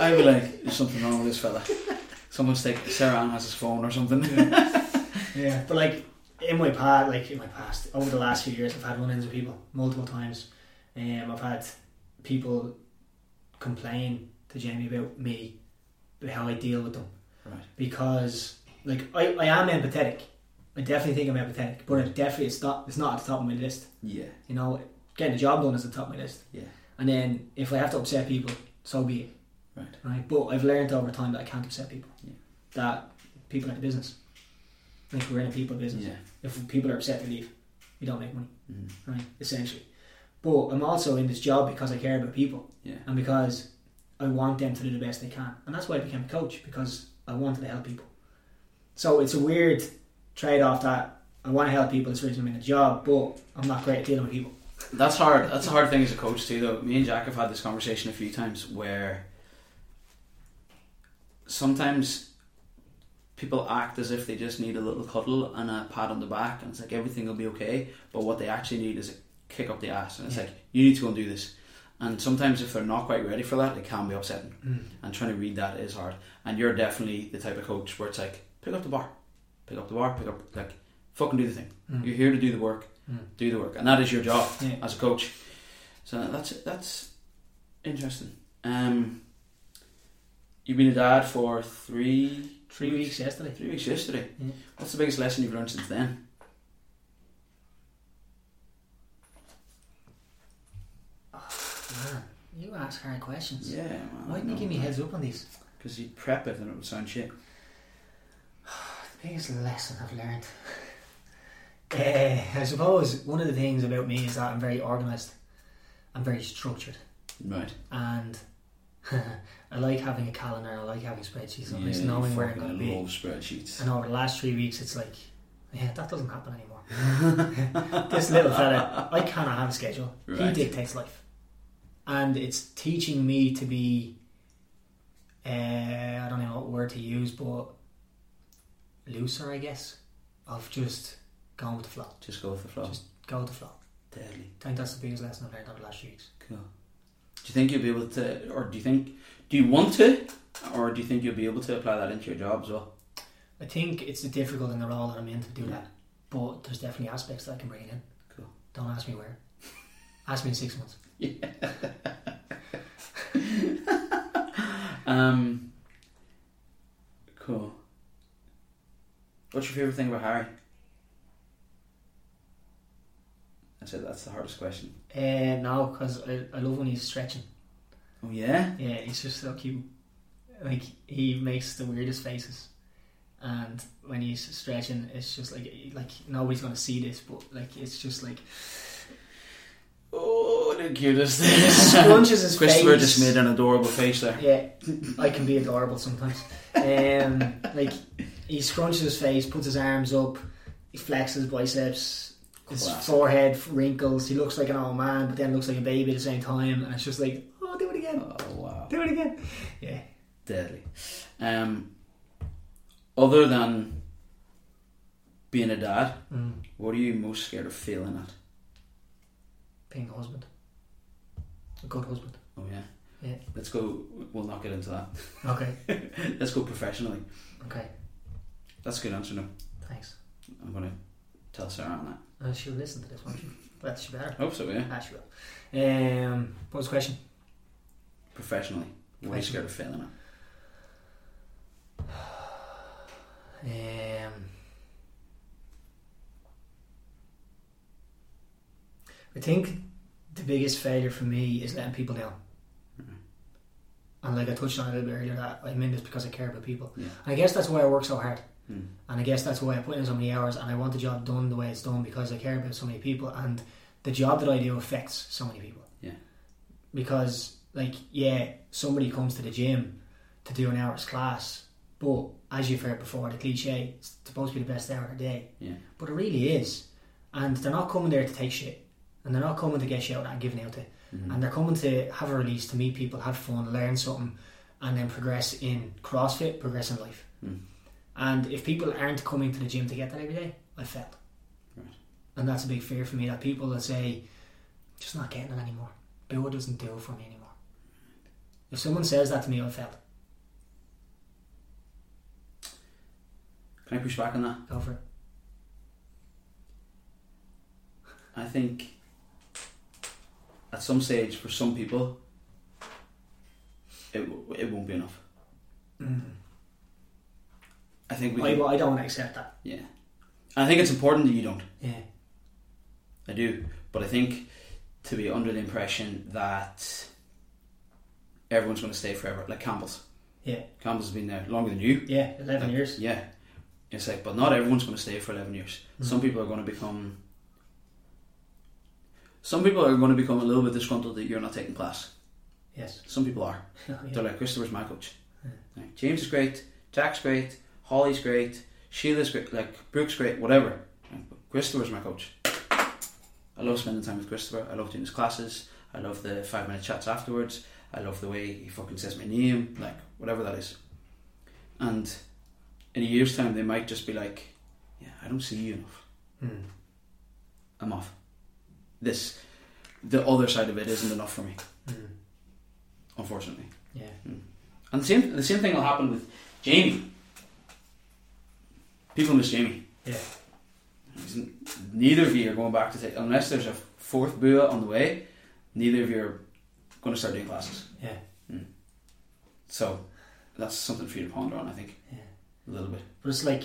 I'd be like, "There's something wrong with this fella." Someone's taking Sarah Ann has his phone or something. Yeah, but like in my past, like in my past, over the last few years, I've had run-ins with people multiple times. Um, I've had people complain to Jamie about me, about how I deal with them, Right. because like I, I am empathetic. I definitely think I'm empathetic, but it definitely it's not it's not at the top of my list. Yeah. You know, getting the job done is at the top of my list. Yeah. And then if I have to upset people, so be it. Right. Right. But I've learned over time that I can't upset people. Yeah. That people are in business. Like we're in a people business. Yeah. If people are upset, they leave. We don't make money, Mm. right? Essentially. But I'm also in this job because I care about people Yeah. and because I want them to do the best they can. And that's why I became a coach because I wanted to help people. So it's a weird trade off that I want to help people, it's the reason I'm in the job, but I'm not great at dealing with people. That's hard. That's a hard thing as a coach too, though. Me and Jack have had this conversation a few times where sometimes people act as if they just need a little cuddle and a pat on the back, and it's like everything will be okay. But what they actually need is a kick up the ass, and it's Yeah. like you need to go and do this. And sometimes if they're not quite ready for that, it can be upsetting. Mm. And trying to read that is hard. And you're definitely the type of coach where it's like pick up the bar, pick up the bar, pick up like fucking do the thing. Mm. You're here to do the work, Mm. do the work, and that is your job Yeah. as a coach. So that's that's interesting. Um, you've been a dad for three Three weeks yesterday. Three weeks yesterday. Yeah. What's the biggest lesson you've learned since then? Man, you ask hard questions. Yeah, man. Why didn't you give me heads up on these? Because you prep it and it would sound shit. Biggest lesson I've learned. Uh, I suppose one of the things about me is that I'm very organised. I'm very structured. Right. And I like having a calendar, I like having spreadsheets, Yeah, you knowing where I'm going to be. love spreadsheets. And over the last three weeks, it's like, yeah, that doesn't happen anymore. this little fella, I cannot have a schedule. He dictates life. And it's teaching me to be, uh, I don't know what word to use, but looser, I guess, of just going with the flow. Just go with the flow. Just go with the flow. Deadly. I think that's the biggest lesson I've learned over the last few weeks. Cool. Do you think you'll be able to, or do you think, do you want to, or do you think you'll be able to apply that into your job as well? I think it's difficult in the role that I'm in to do that, but there's definitely aspects that I can bring in. Cool. Don't ask me where. ask me in six months. Yeah. Um. Cool. What's your favorite thing about Harry? I said that's the hardest question. Uh, no, because I, I love when he's stretching. Oh yeah. Yeah, he's just so cute. Like he makes the weirdest faces, and when he's stretching, it's just like like nobody's gonna see this, but like it's just like Oh, the cutest. he scrunches his Christopher face. just made an adorable face there. Yeah, I can be adorable sometimes. Um, like he scrunches his face, puts his arms up, he flexes his biceps, his Classic. forehead wrinkles. He looks like an old man, but then looks like a baby at the same time, and it's just like, oh, do it again, Oh wow. do it again. Yeah, Deadly. Um. Other than being a dad, mm. what are you most scared of failing at? Being a husband, a good husband. Oh yeah. Yeah. Let's go. We'll not get into that. Okay, Let's go professionally. okay, That's a good answer. No, thanks. I'm gonna tell Sarah on that. Uh, she'll listen to this, won't she? But she better. Hope so. Yeah. Ah, she will. Um, what was the question? Professionally, what are you scared of failing at? Um, I think the biggest failure for me is letting people down. Mhm. And like I touched on a little bit earlier, that I'm in this because I care about people. Yeah. And I guess that's why I work so hard. Hmm. And I guess that's why I put in so many hours and I want the job done the way it's done because I care about so many people and the job that I do affects so many people. Yeah. Because like, yeah, somebody comes to the gym to do an hour's class, but as you've heard before, the cliche, it's supposed to be the best hour of the day. Yeah. But it really is. And they're not coming there to take shit. And they're not coming to get shouted at and given out to. Mhm. And they're coming to have a release, to meet people, have fun, learn something, and then progress in CrossFit, progress in life. Mm. And if people aren't coming to the gym to get that every day, I failed. Right. And that's a big fear for me that people that say, just not getting it anymore. Bua doesn't do it for me anymore. If someone says that to me, I failed. Can I push back on that? Go for it. I think at some stage, for some people, it it won't be enough. I think we. I, I don't want to accept that. yeah. I think it's important that you don't. Yeah. I do, but I think to be under the impression that everyone's going to stay forever, like Campbell's. Yeah. Campbell's been there longer than you. Yeah, 11 years. Yeah. It's like, but not everyone's going to stay for 11 years. Mhm. Some people are going to become. Some people are going to become a little bit disgruntled that you're not taking class. Yes. Some people are. Yeah. They're like, Christopher's my coach. Yeah. Like, James is great, Jack's great, Holly's great, Sheila's great, like Brooke's great, whatever. Like, but Christopher's my coach. I love spending time with Christopher. I love doing his classes. I love the five minute chats afterwards. I love the way he fucking says my name, like whatever that is. And in a year's time they might just be like, yeah, I don't see you enough. Mm. I'm off. This, the other side of it isn't enough for me, Mm. unfortunately. Yeah. And the same, the same thing will happen with Jamie. People miss Jamie. Yeah. Neither of you are going back to take unless there's a fourth bua on the way. Neither of you are going to start doing classes. Yeah. So that's something for you to ponder on. I think Yeah. a little bit. But it's like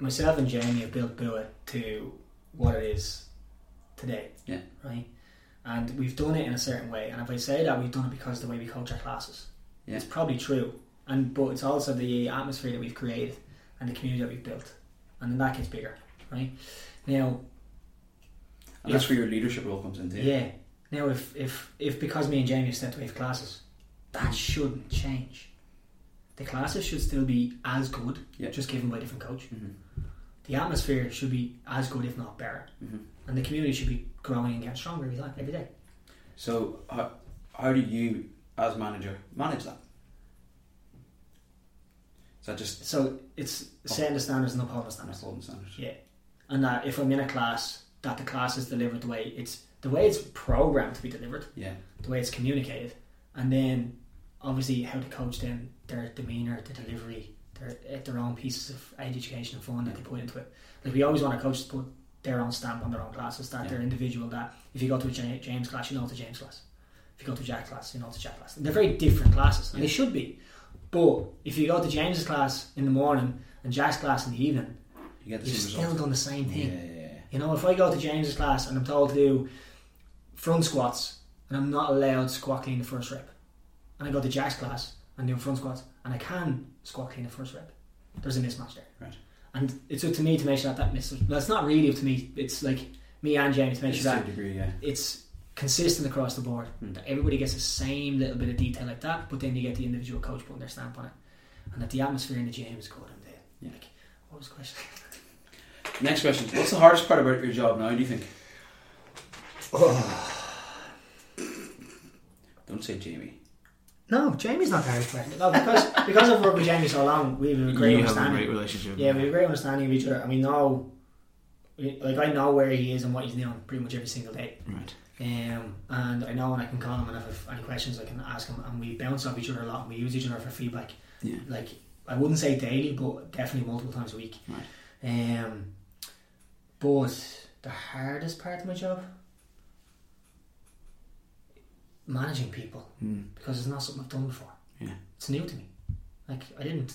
myself and Jamie have built Bua to what it is today. Yeah. Right? And we've done it in a certain way. And if I say that we've done it because of the way we coach our classes, Yeah. it's probably true. And but it's also the atmosphere that we've created and the community that we've built. And then that gets bigger. Right? Now And that's where your leadership role comes in too. yeah. Now, if, if, if because me and Jamie have stepped away from classes, that shouldn't change. The classes should still be as good, Yeah. just given by a different coach. hmm The atmosphere should be as good, if not better. hmm And the community should be growing and getting stronger every, time, every day. So how, how do you, as manager, manage that? Is that just So it's setting the standards and upholding the standards. upholding standards? Yeah. And that if I'm in a class, that the class is delivered the way it's the way it's programmed to be delivered, Yeah. the way it's communicated, and then obviously how to coach them, their demeanour, their delivery, their eh, their own pieces of education and fun that they put into it. Like we always want a coach to put their own stamp on their own classes, that Yeah. they're individual. That if you go to a James class, you know it's a James class. If you go to a Jack class, you know it's a Jack class. And they're very different classes, and Yeah. they should be. But if you go to James's class in the morning and Jack's class in the evening, You get the you've same still result. done the same thing. yeah, yeah. You know, if I go to James's class and I'm told to do front squats and I'm not allowed squat clean the first rep, and I go to Jack's class and do front squats and I can squat clean the first rep, there's a mismatch there. Right. And it's up to me to make sure that that mismatch. Well, it's not really up to me. It's like me and Jamie to make It's sure a that degree, yeah. it's consistent across the board. Hmm. That everybody gets the same little bit of detail like that, but then you get the individual coach putting their stamp on it, and that the atmosphere in the gym is good and the Yeah. like. What was the question? Next question. What's the hardest part about your job now, do you think? Don't say Jamie. No, Jamie's not very friendly. No, because because I've worked with Jamie so long, we have a great understanding. Have a great relationship. yeah, we have a great understanding of each other, and we know, we- like I know where he is and what he's doing pretty much every single day. Right. Um, and I know when I can call him and if I have any questions, I can ask him, and we bounce off each other a lot. and We use each other for feedback. Yeah. Like I wouldn't say daily, but definitely multiple times a week. Right. Um, but the hardest part of my job, managing people Mm. because it's not something I've done before. Yeah. It's new to me. Like I didn't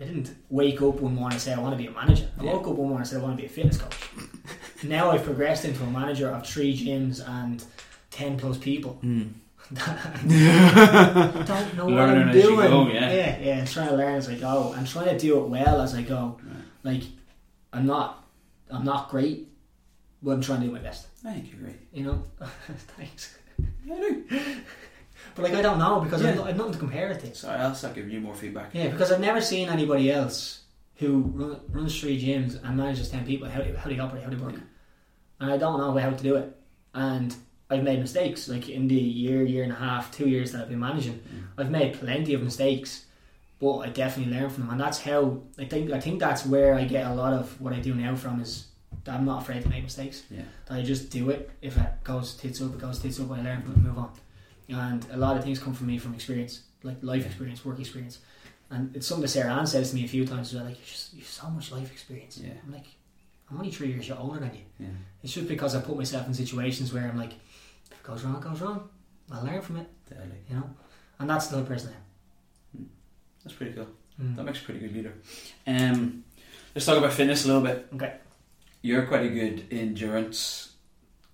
I didn't wake up one morning and say I want to be a manager. I Yeah. woke up one morning and said I want to be a fitness coach. now I've progressed into a manager of three gyms and ten plus people. Mm. don't know what I'm doing. go, yeah. yeah, yeah. and trying to learn as I go and trying to do it well as I go. Right. Like I'm not I'm not great, but I'm trying to do my best. I think you're great. You know? Thanks. Yeah, I do. But like I don't know because I've, Yeah. I've nothing to compare it to. So I'll start giving you more feedback. Yeah, because I've never seen anybody else who run, runs three gyms and manages ten people. How do how do they operate? How do they work? Yeah. And I don't know how to do it. And I've made mistakes. Like in the year, year and a half, two years that I've been managing, Mm. I've made plenty of mistakes. But I definitely learn from them, and that's how I think. I think that's where I get a lot of what I do now from is that I'm not afraid to make mistakes. Yeah. That I just do it. If it goes tits up, it goes tits up. I learn from it, move on. And a lot of things come from me from experience, like life experience, work experience. And it's something that Sarah Ann says to me a few times. As well, like you just you have so much life experience. Yeah. I'm like, I'm only three years older than you. Yeah. It's just because I put myself in situations where I'm like, if it goes wrong, it goes wrong. I'll learn from it, Deadly. you know. And that's the person I That's pretty cool. am. That makes a pretty good leader. Um, let's talk about fitness a little bit. Okay. You're quite a good endurance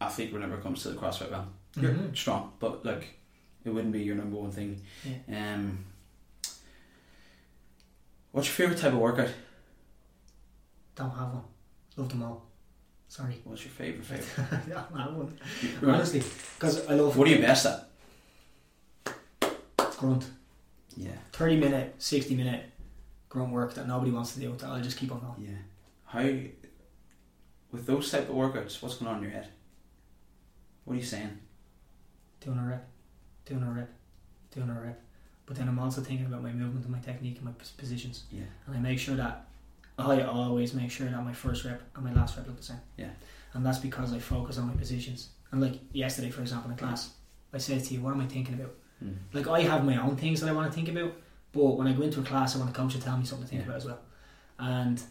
athlete whenever it comes to the CrossFit realm. You're Mhm. strong, but like it wouldn't be your number one thing. Um, what's your favorite type of workout? Don't have one. Love them all. Sorry. What's your favorite favorite? Don't have one. Honestly, because I love What are you best at? grunt. Yeah, 30 minute, 60 minute grunt work that nobody wants to do. That I'll just keep on going. yeah. How with those type of workouts? What's going on in your head? What are you saying? Doing a rep, doing a rep, doing a rep. but then I'm also thinking about my movement and my technique and my positions, Yeah. and I make sure that I always make sure that my first rep and my last rep look the same. Yeah. and that's because I focus on my positions. And like yesterday, for example, in class, I said to you, "What am I thinking about?" Mm. Like I have my own things that I want to think about, but when I go into a class, I want the coach to tell me something to think Yeah. about as well. And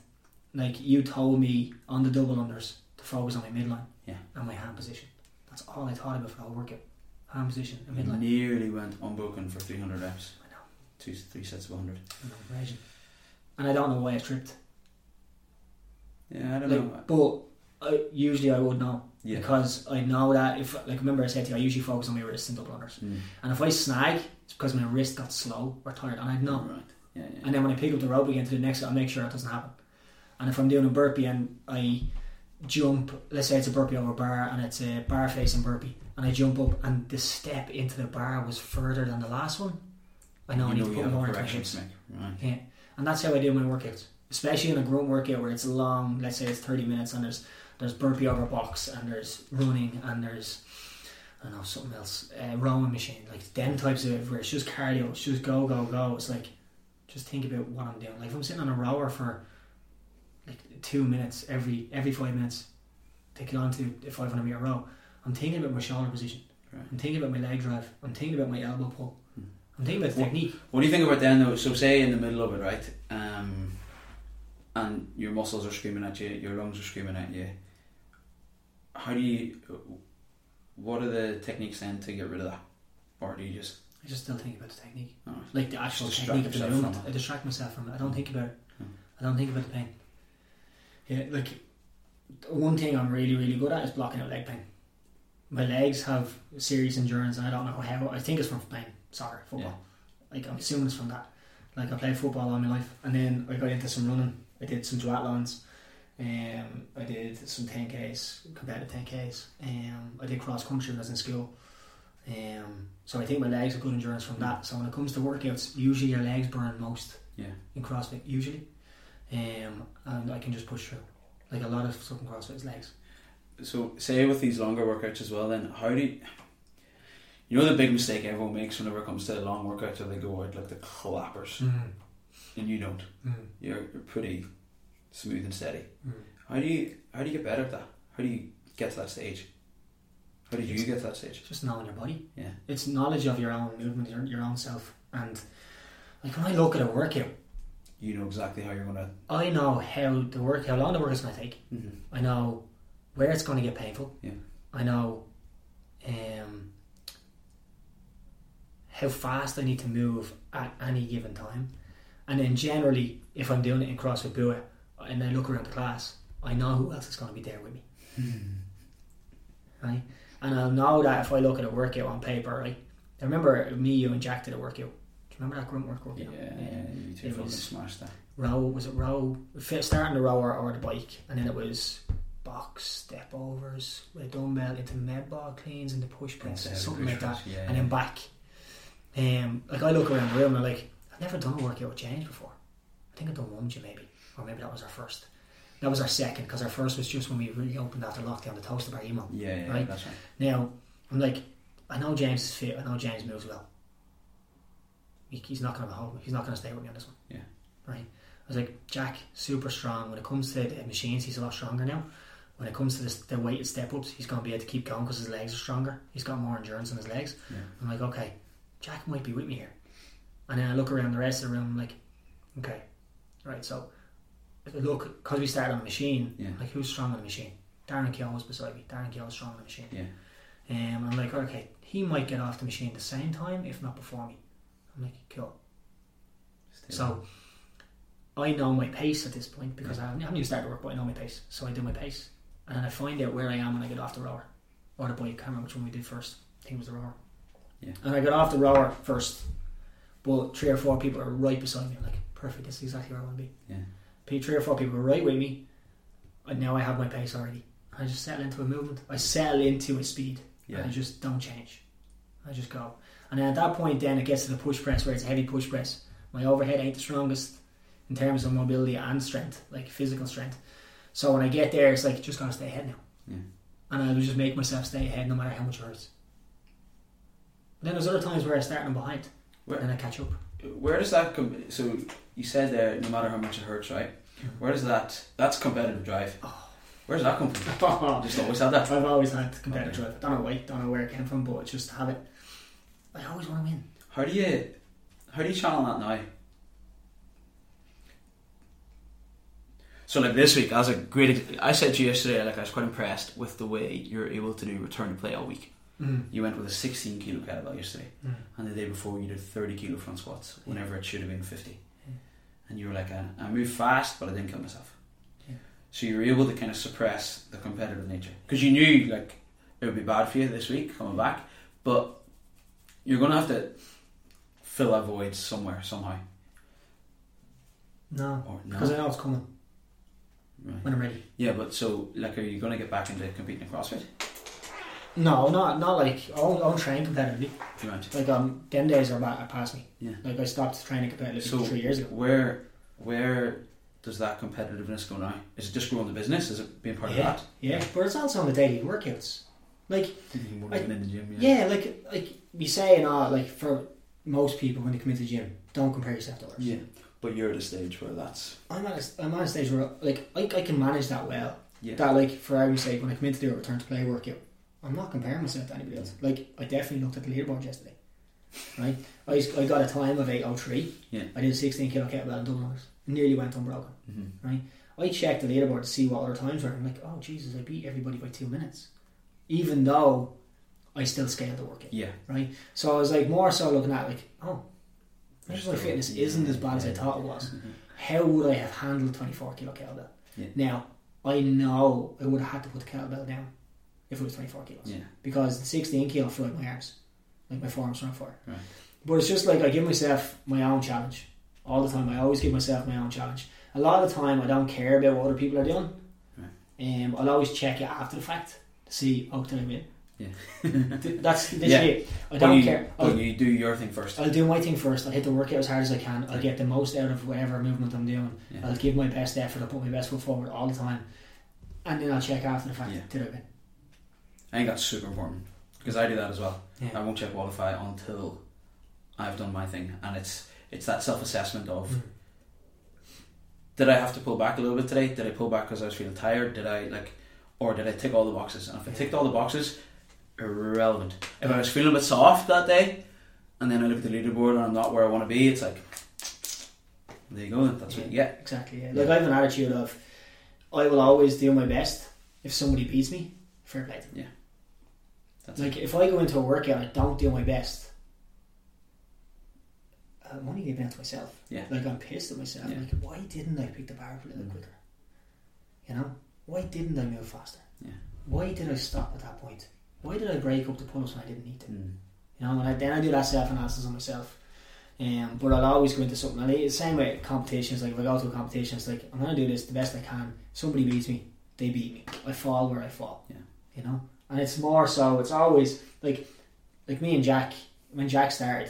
like you told me on the double unders to focus on my midline Yeah. and my hand position. That's all I thought about for the whole workout. Hand position and midline. nearly went unbroken for 300 reps. I know. Two, three sets of 100. I know, raging. And I don't know why I tripped. Yeah, I don't Like, know. but I, usually I would know Yeah. because I know that if like remember I said to you I usually focus on my wrist and double unders. Mm. And if I snag, it's because my wrist got slow or tired, and I'd know. Right. Yeah, yeah. And then when I pick up the rope again to the next, I'll make sure it doesn't happen. And if I'm doing a burpee and I jump, let's say it's a burpee over bar and it's a bar facing burpee, and I jump up and the step into the bar was further than the last one, I know I need know to put more into my hips. Right. Yeah, and that's how I do my workouts, especially in a grunt workout where it's long. Let's say it's thirty minutes, and there's there's burpee over box, and there's running, and there's I don't know something else, uh, rowing machine, like them types of where it's just cardio, it's just go go go. It's like just think about what I'm doing. Like if I'm sitting on a rower for two minutes every every five minutes taking on to a 500 meter row, I'm thinking about my shoulder position. Right. I'm thinking about my leg drive. I'm thinking about my elbow pull. Hmm. I'm thinking about the What- technique. What do you think about then though? So say in the middle of it, right? Um, and your muscles are screaming at you, your lungs are screaming at you. How do you? What are the techniques then to get rid of that, or do you just? I just still think about the technique. Alright. like the actual technique of the movement. I distract myself from it. I don't think about it. Hmm. I don't think about the pain. Yeah, like one thing I'm really really good at is blocking out leg pain. My legs have serious endurance, and I don't know how. I think it's from playing soccer, football. Like I'm assuming it's from that. Like I played football all my life, and then I got into some running. I did some duathlons. Um, I did some 10ks, competitive 10ks. Um, I did cross country when I was in school. Um, so I think my legs have good endurance from that. So when it comes to workouts, usually your legs burn most Yeah. in CrossFit, usually. Um, and I can just push through. Like a lot of stuff in CrossFit is legs. So say with these longer workouts as well, then how do you? You know the big mistake everyone makes whenever it comes to a long workout? where they go out like the clappers, Mm. and you don't. Mm. You're, you're pretty smooth and steady. Mm. How do you? How do you get better at that? How do you get to that stage? How did you get to that stage? Just knowing your body. Yeah. It's knowledge of your own movement, your, your own self. And like when I look at a workout, You know exactly how you're gonna. I know how the work, how long the work is going to take. Mm-hmm. I know where it's going to get painful. Yeah. I know um, how fast I need to move at any given time. And then generally, if I'm doing it in CrossFit Bua and I look around the class, I know who else is going to be there with me. Right? And I'll know that if I look at a workout on paper, right? I remember me, you, and Jack did a workout. Remember that grunt work workout? Yeah, you two It fucking was- smashed that. row was it row starting the rower or the bike and then it was box step overs with a dumbbell into med ball cleans into push press Into something push like that Yeah, and then back um, like I look around the room and I'm like I've never done a workout with James before I think I've done one gym maybe or maybe that was our first that was our second because our first was just when we really opened after lockdown the toaster bar emo yeah, yeah, Right. that's right. now I'm like I know James is fit I know James moves well he's not going to hold me he's not going to stay with me on this one Yeah. right I was like, Jack, super strong. When it comes to the machines, he's a lot stronger now. When it comes to this, the weighted step ups, he's going to be able to keep going because his legs are stronger. He's got more endurance in his legs. Yeah. I'm like, okay, Jack might be with me here. And then I look around the rest of the room, I'm like, okay, right. So look, because we started on the machine, Yeah. like who's strong on the machine? Darren Keogh was beside me. Darren Keogh was strong on the machine. Yeah. Um, I'm like, okay, he might get off the machine the same time, if not before me. Like, cool. Still. So I know my pace at this point because I haven't, I haven't even started work, but I know my pace. So I do my pace, and then I find out where I am when I get off the rower or the bike. I can't remember which one we did first. I think it was the rower. Yeah. And I got off the rower first, but three or four people are right beside me. I'm like, perfect. This is exactly where I want to be. Yeah. Three or four people are right with me, and now I have my pace already. I just settle into a movement. I settle into a speed. yeah. I just don't change. I just go. And then at that point, then it gets to the push press where it's a heavy push press. My overhead ain't the strongest in terms of mobility and strength, like physical strength. So when I get there, it's like just gotta stay ahead now. Yeah. And I will just make myself stay ahead no matter how much it hurts. But then there's other times where I start them behind. Where- and then I catch up. Where does that come? So you said there, no matter how much it hurts, right? Mm-hmm. Where does that? That's competitive drive. Oh. Where does that come from? Just always had that. I've always had competitive Okay. drive. Don't know why, don't know where it came from, but just have it. I always want to win. How do you? How do you channel that now? So like this week, as a great, I said to you yesterday, like I was quite impressed with the way you're able to do return to play all week. Mm. You went with a 16 kilo kettlebell yesterday, Mm. and the day before you did 30 kilo front squats, whenever it should have been 50. And you were like, I, I moved fast, but I didn't kill myself. Yeah. So you were able to kind of suppress the competitive nature because you knew like it would be bad for you this week coming back, but you're gonna have to fill that void somewhere somehow. No, Or no? because I know it's coming Right. when I'm ready. Yeah, but so like, are you gonna get back into competing in CrossFit? No, not not like I won't, I won't train competitively. Want. Like um, them days are back, past me. Yeah. Like I stopped training competitively So three years ago. where where does that competitiveness go now? Is it just growing the business? Is it being part Yeah. of that? Yeah, but it's also on the daily workouts. Like the gym. yeah, like like we say, and all like for most people when they come into the gym, don't compare yourself to others. Yeah, but you're at a stage where that's I'm at a, I'm at a stage where like I, I can manage that well. yeah. That like for argument's sake, when I come in to do a return to play workout, I'm not comparing myself to anybody else. Like I definitely looked at the leaderboard yesterday. Right, I, I got a time of eight oh three. Yeah. I did a sixteen kilo kettlebell and unders. Nearly went unbroken. Mhm. I checked the leaderboard to see what other times were. I'm like, oh Jesus, I beat everybody by two minutes, even though I still scaled the workout. Yeah, Right. So I was like more so looking at like, oh, maybe my fitness yeah, isn't as bad as I thought it was. Mhm. How would I have handled 24 kilo kettlebell? Yeah. Now, I know I would have had to put the kettlebell down if it was 24 kilos. yeah, Because the 16 kilo fried my arms. Like my forearms are on fire. Right. But it's just like I give myself my own challenge. All the time. I always give myself my own challenge. A lot of the time I don't care about what other people are doing. Right. Um, I'll always check it after the fact to see, oh, did I win? Yeah. That's literally Yeah. I don't you, care. But I'll, you do your thing first. I'll do my thing first. I'll hit the workout as hard as I can. I'll get the most out of whatever movement I'm doing. Yeah. I'll give my best effort. I'll put my best foot forward all the time. And then I'll check after the fact, Yeah. did I win? I think that's super important because I do that as well. Yeah. I won't check Wodify until I've done my thing, and it's it's that self assessment of Mm. did I have to pull back a little bit today? Did I pull back because I was feeling tired? Did I like, or did I tick all the boxes? And if I ticked all the boxes, irrelevant. If I was feeling a bit soft that day, and then I look at the leaderboard and I'm not where I want to be, it's like there you go. That's what you get. Exactly. Yeah. Like I have an attitude of, I will always do my best. If somebody beats me, fair play to them. That's Like if I go into a workout and I don't do my best, I'm only giving it to myself. Yeah. Like I'm pissed at myself. Yeah. Like why didn't I pick the bar up a little Mm. quicker? You know, why didn't I move faster? Yeah. Why did I stop at that point? Why did I break up the pull-ups when I didn't need to? Mm. You know, and I, then I do that self-analysis on myself. Um, but I'll always go into something. And the same way competitions, like if I go to a competition, it's like I'm gonna do this the best I can. Somebody beats me, they beat me. I fall where I fall. Yeah. You know, and it's more so. It's always like, like me and Jack. When Jack started,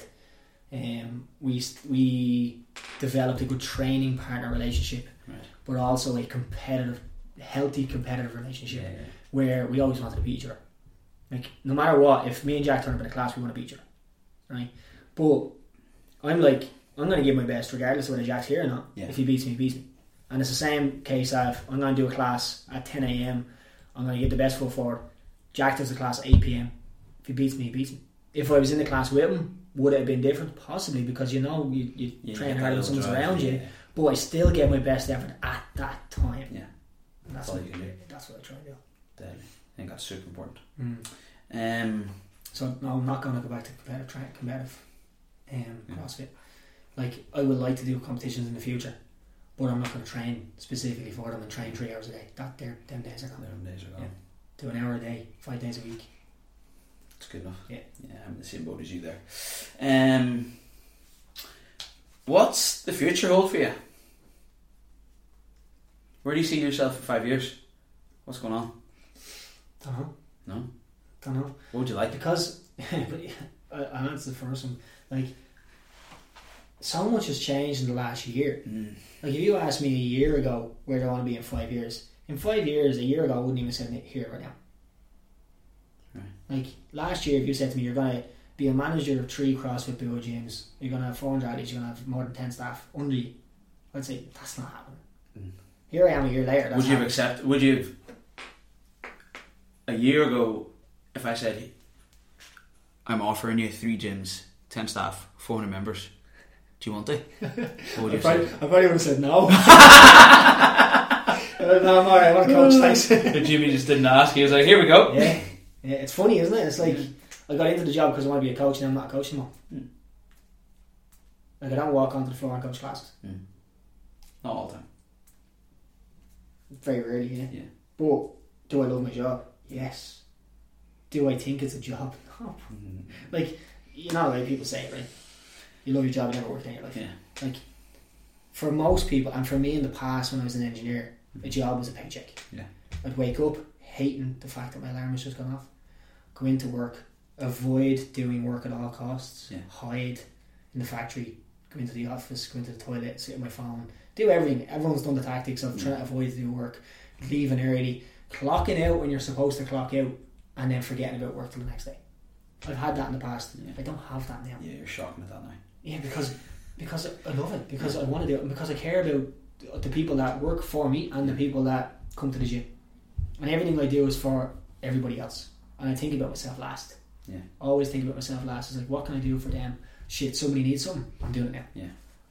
um, we we developed a good training partner relationship, Right. but also a competitive, healthy competitive relationship Yeah, yeah. where we always wanted to beat each other. Like no matter what, if me and Jack turn up in a class, we want to beat each other, right? But I'm like, I'm going to give my best regardless of whether Jack's here or not. Yeah. If he beats me, he beats me. And it's the same case of I'm going to do a class at 10 a.m. I'm going to get the best foot forward. Jack does the class at 8 p.m. If he beats me, he beats me. If I was in the class with him, would it have been different? Possibly because you know you, you Yeah, train hard when someone's drive, around yeah, you, but I still get my best effort at that time. Yeah. That's, That's what, you do. That's what I try to do. Definitely. I think that's super important. Mm. Um, So no, I'm not going to go back to competitive track, competitive um, Yeah. CrossFit. Like I would like to do competitions in the future, but I'm not going to train specifically for them and train three hours a day. That there, them days are gone. eleven days are gone. Yeah. Do an hour a day, five days a week. It's good enough. Yeah. Yeah, I'm in the same boat as you there. Um, what's the future hold for you? Where do you see yourself in five years? What's going on? Don't know. No? Don't know. What would you like? Because, but yeah, I, I answer the first one. Like, so much has changed in the last year. Mm. Like, if you asked me a year ago where do I want to be in five years, in five years, a year ago, I wouldn't even sit here right now. Right. Like last year, if you said to me you're gonna be a manager of three CrossFit Bua gyms. You're gonna have 400 athletes. You're gonna have more than 10 staff under you. I'd say that's not happening. Mm. Here I am a year later. That's would you have happening. accept? Would you have a year ago if I said I'm offering you three gyms, ten staff, four hundred members? Do you want it? What would I probably? I probably would have said no. Uh, no, I'm alright. I want to coach. Thanks. But Jimmy just didn't ask. He was like, "Here we go." yeah. yeah, it's funny, isn't it? It's like I got into the job because I want to be a coach, and I'm not a coach anymore. Hmm. Like I don't walk onto the floor and coach classes. Not all the time. Very rarely, yeah. Yeah. But do I love my job? Yes. Do I think it's a job? No. Like you know, like people say, right? You love your job, you never work in your life. Yeah. Like for most people, and for me in the past when I was an engineer, a job was a paycheck. Yeah. I'd wake up hating the fact that my alarm has just gone off. Go into work, avoid doing work at all costs. Yeah. Hide in the factory. Go into the office. Go into the toilet. Sit on my phone. Do everything. Everyone's done the tactics of trying to avoid doing work, leaving early, clocking out when you're supposed to clock out, and then forgetting about work till the next day. I've had that in the past. Yeah. I don't have that now. Yeah, you're shocking at that now. Yeah, because because I love it. Because I want to do it. And because I care about the people that work for me and the people that come to the gym. And everything I do is for everybody else. And I think about myself last. Yeah. Always think about myself last. It's like, what can I do for them? Shit, somebody needs something. I'm doing it now. Yeah.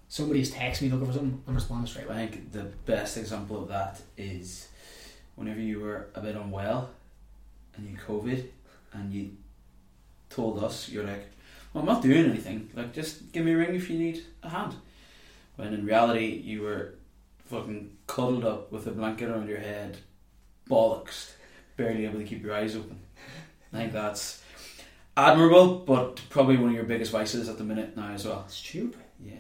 Somebody has texting me looking for something. I'm responding straight away. I think the best example of that is whenever you were a bit unwell and you COVID and you told us, you're like, well, I'm not doing anything. Like, just give me a ring if you need a hand. When in reality, you were fucking cuddled up with a blanket around your head, bollocks, barely able to keep your eyes open. I think that's admirable, but probably one of your biggest vices at the minute now as well. Stupid. Yeah,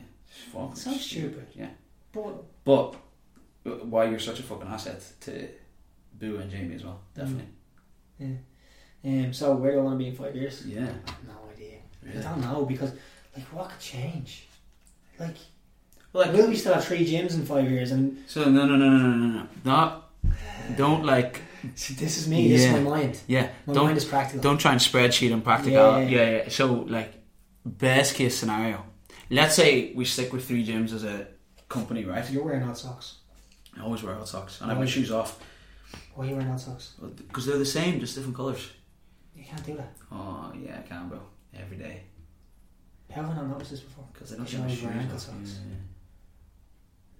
fucking It sounds stupid. Yeah. But But uh, why you're such a fucking asset to Bua and Jamie as well, definitely. Yeah. Um, so where do I want to be in five years? Yeah, No idea. I don't know because like what could change? Like Well, like, will we still have three gyms in five years? And so no, no, no, no, no, no, no, not. Don't like. See, this is me. This is Yeah. my mind. Yeah, My don't mind is practical. don't try and spreadsheet and practical. Yeah. Yeah. yeah, So like, best case scenario. Let's say we stick with three gyms as a company, right? You're wearing hot socks. I always wear hot socks and I have my shoes off Why are you wearing hot socks? because they're the same, just different colours. You can't do that. Oh yeah, I can, bro. Every day How have I not noticed this before? because I don't get my shoes wear ankle socks. Yeah.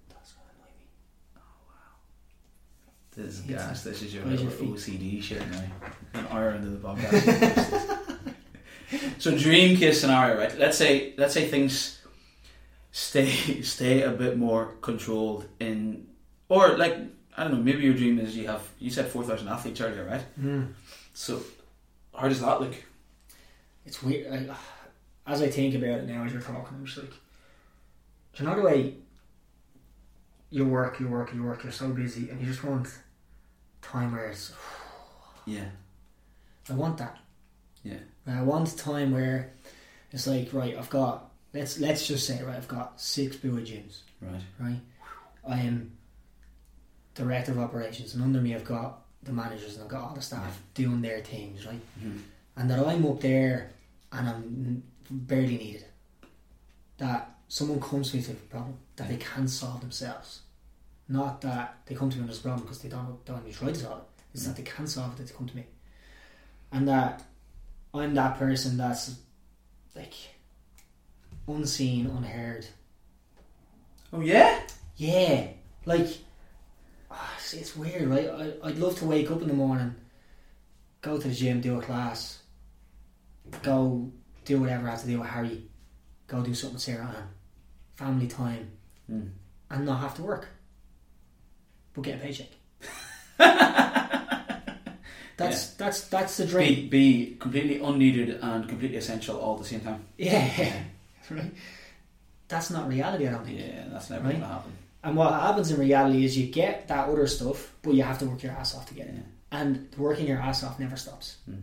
That's gonna annoy me. Oh, wow. This is gas. This is your Where's your OCD shit now. An hour into the podcast. so dream case scenario, right? Let's say let's say things stay stay a bit more controlled in, or like I don't know. Maybe your dream is you have you said four thousand athletes earlier, right? Mm. So how does that look? It's weird. Like, as I think about it now, as you're talking, I'm just like, do you know the way you work, you work, you work, you're so busy, and you just want time where it's. Yeah, I want that. Yeah. I want time where it's like, right, I've got let's let's just say, right, I've got six Bua gyms, right. right? I am director of operations, and under me I've got the managers and I've got all the staff doing their things, right? Mhm. And that I'm up there and I'm barely needed. That someone comes to me with a problem that they can't solve themselves. Not that they come to me with this problem because they don't don't even try to solve it. It's that they can't solve it that they come to me. And that I'm that person that's like unseen, unheard. Oh yeah. Yeah, like ah, see, it's weird, right? I, I'd love to wake up in the morning, go to the gym, do a class, go do whatever I have to do with Harry, go do something with Sarah Ann, family time, Mm. and not have to work, but get a paycheck. That's that's that's the dream. Be be completely unneeded and completely essential all at the same time. Yeah, right. That's not reality. I don't think. Yeah, that's never Right. gonna happen. And what happens in reality is you get that other stuff, but you have to work your ass off to get it. And working your ass off never stops. Mm.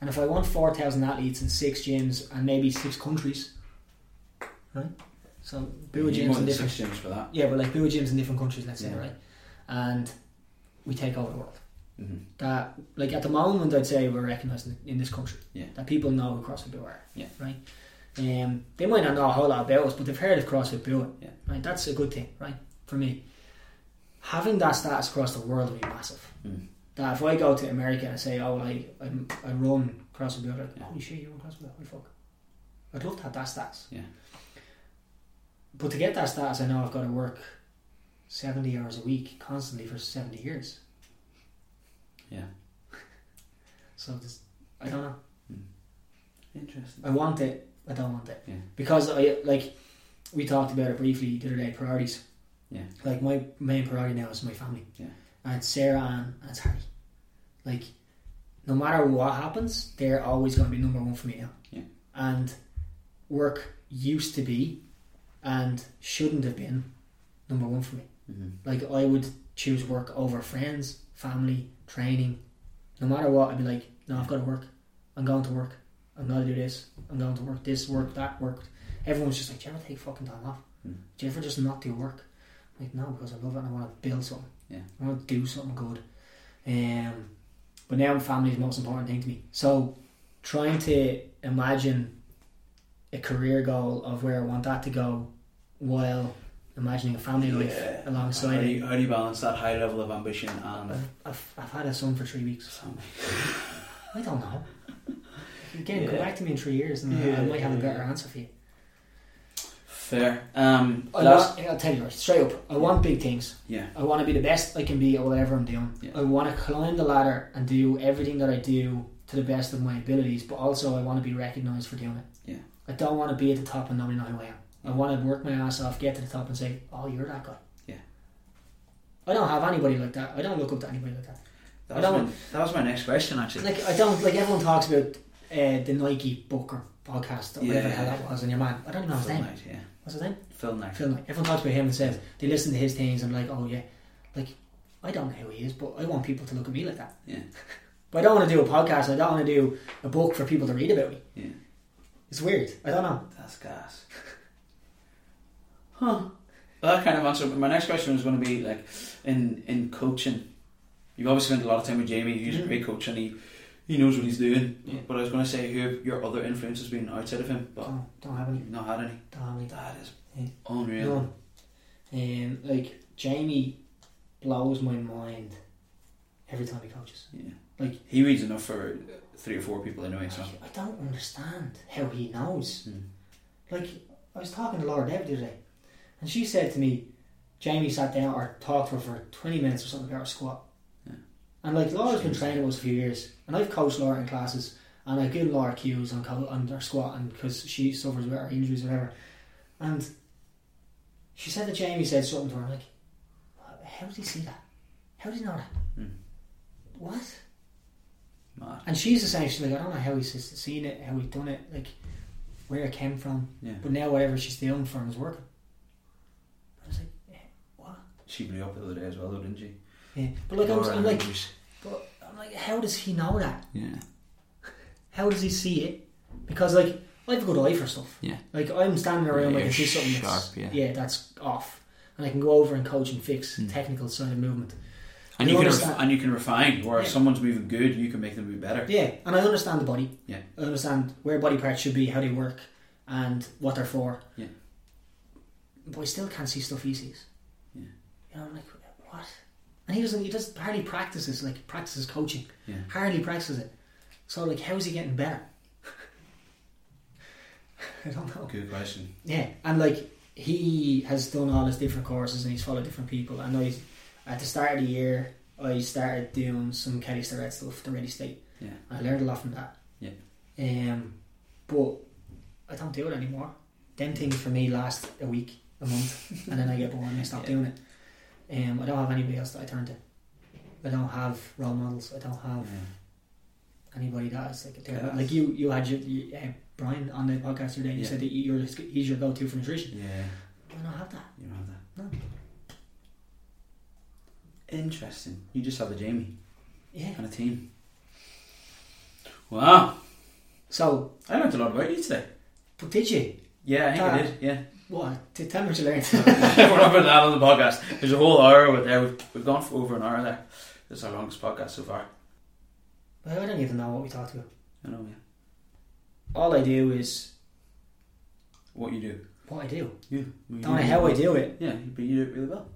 And if I want 4,000 athletes in six gyms and maybe six countries, right? So, Bua gyms in different. gyms for that. Yeah, but like Bua gyms in different countries, let's say, Yeah. right? And we take over the world. Mm-hmm. that like at the moment I'd say we're recognised in, in this country. Yeah. That people know who CrossFit Bua are. Yeah. Right. Um, they might not know a whole lot about us, but they've heard of CrossFit Bua. Yeah. Right. That's a good thing, right? For me, having that status across the world would be massive. Mm. That if I go to America and say, "Oh, I I, I run CrossFit Bua," like, Yeah. "Holy shit, you run CrossFit Bua? Holy fuck!" I'd love to have that status. Yeah. But to get that status, I know I've got to work seventy hours a week constantly for seventy years. Yeah. So this, I don't know. Interesting. I want it. I don't want it. Yeah. Because I like we talked about it briefly the other day. Priorities. Yeah. Like my main priority now is my family. Yeah. And Sarah Ann and it's Harry. Like, no matter what happens, they're always going to be number one for me now. Yeah. And work used to be, and shouldn't have been, number one for me. Mm-hmm. Like I would choose work over friends, family, training. No matter what, I'd be like, no, I've got to work. I'm going to work. I'm going to do this. I'm going to work. This work, that work. Everyone's just like, do you ever take fucking time off? Mm. Do you ever just not do work? Like, no, because I love it and I want to build something. Yeah. I want to do something good. Um, but now family is the most important thing to me. So trying to imagine a career goal of where I want that to go while imagining a family life How alongside do, it. you, how do you balance that high level of ambition and I've, I've, I've had a son for three weeks. I don't know. Again, come Yeah. back to me in three years and Yeah, I might have a better yeah. answer for you. Fair. Um, I last, want, I'll tell you right, straight up. I want big things. yeah. I want to be the best I can be at whatever I'm doing. Yeah. I want to climb the ladder and do everything that I do to the best of my abilities, but also I want to be recognised for doing it. Yeah. I don't want to be at the top and nobody know who I am. I want to work my ass off, get to the top and say, oh, you're that guy. Yeah. I don't have anybody like that. I don't look up to anybody like that. That I was, don't- my, that was my next question, actually. Like I don't like everyone talks about uh, the Nike Booker podcast or whatever the hell that was and your man. I don't even know his Phil name. Knight, yeah. What's his name? Phil Knight. Phil Knight. Everyone talks about him and says they listen to his things and like, oh yeah, like I don't know who he is, but I want people to look at me like that. Yeah. But I don't want to do a podcast. I don't want to do a book for people to read about me. Yeah. It's weird. I don't know. That's gas. Huh. Well, that kind of answer. But my next question was going to be like, in in coaching, you've obviously spent a lot of time with Jamie. He's a Mhm. great coach and he he knows what he's doing. Yeah. But I was going to say who your other influences been outside of him, but Don't, don't have any. not had any. Don't have any. That is Yeah. unreal. None. Um, like Jamie blows my mind every time he coaches. Yeah. Like- he reads enough for three or four people anyway. So. I don't understand how he knows. Mm. Like I was talking to Laura Dev the other day, and she said to me, Jamie sat down or talked to her for twenty minutes or something about her squat. And like Laura's been training us a few years, and I've coached Laura in classes, and I've given Laura cues on on her squat, and because she suffers with her injuries or whatever, and she said that Jamie said something to her. Like, how did he see that? How did he know that? Mm. What? Mad. And she's the same. She's like, I don't know how he's seen it, how he done it, like where it came from. Yeah. But now whatever she's doing for him is working. I was like, eh, what? She blew up the other day as well, though, didn't she? Yeah. But like, I'm, I'm like, but I'm like, how does he know that? Yeah. How does he see it? Because like, I have a good eye for stuff. Yeah. Like I'm standing around, Yeah, I can see something that's, sharp, yeah. that's off, and I can go over and coach and fix Mm. technical side of movement. And You you, can ref- and you can refine. Where if Yeah. someone's moving good, you can make them move better. Yeah, and I understand the body. Yeah. I understand where body parts should be, how they work, and what they're for. Yeah. But I still can't see stuff he sees. Yeah. You know, I'm like, what? And he doesn't. He just hardly practices like practices coaching. Yeah. Hardly practices it. So like, how's he getting better? I don't know. Good question. Yeah, and like he has done all his different courses and he's followed different people. I know he's at the start of the year. I started doing some Kelly Starrett stuff, the Ready State. Yeah. I learned a lot from that. Yeah. Um, but I don't do it anymore. Them things for me last a week, a month, and then I get bored and I stop Yeah. doing it. Um, I don't have anybody else that I turn to. I don't have role models. I don't have Yeah. anybody that is like a terrible. Yes. Like you, you had your, you, uh, Brian on the podcast today. and You Yeah. said that you're he's your go-to for nutrition. Yeah. I don't have that. You don't have that. No. Interesting. You just have a Jamie Yeah. and a team. Wow. So, I learned a lot about you today. but did you? Yeah, I think I Ah. did. Yeah. What? T- Tell me what you learned. We're not putting that on the podcast. There's a whole hour with there. We've, we've gone for over an hour there. This is our longest podcast so far. Well, I don't even know what we talked about. I know, yeah. All I do is What you do. what I do. Yeah. You Don't know how I do it. Yeah, but you do it really well.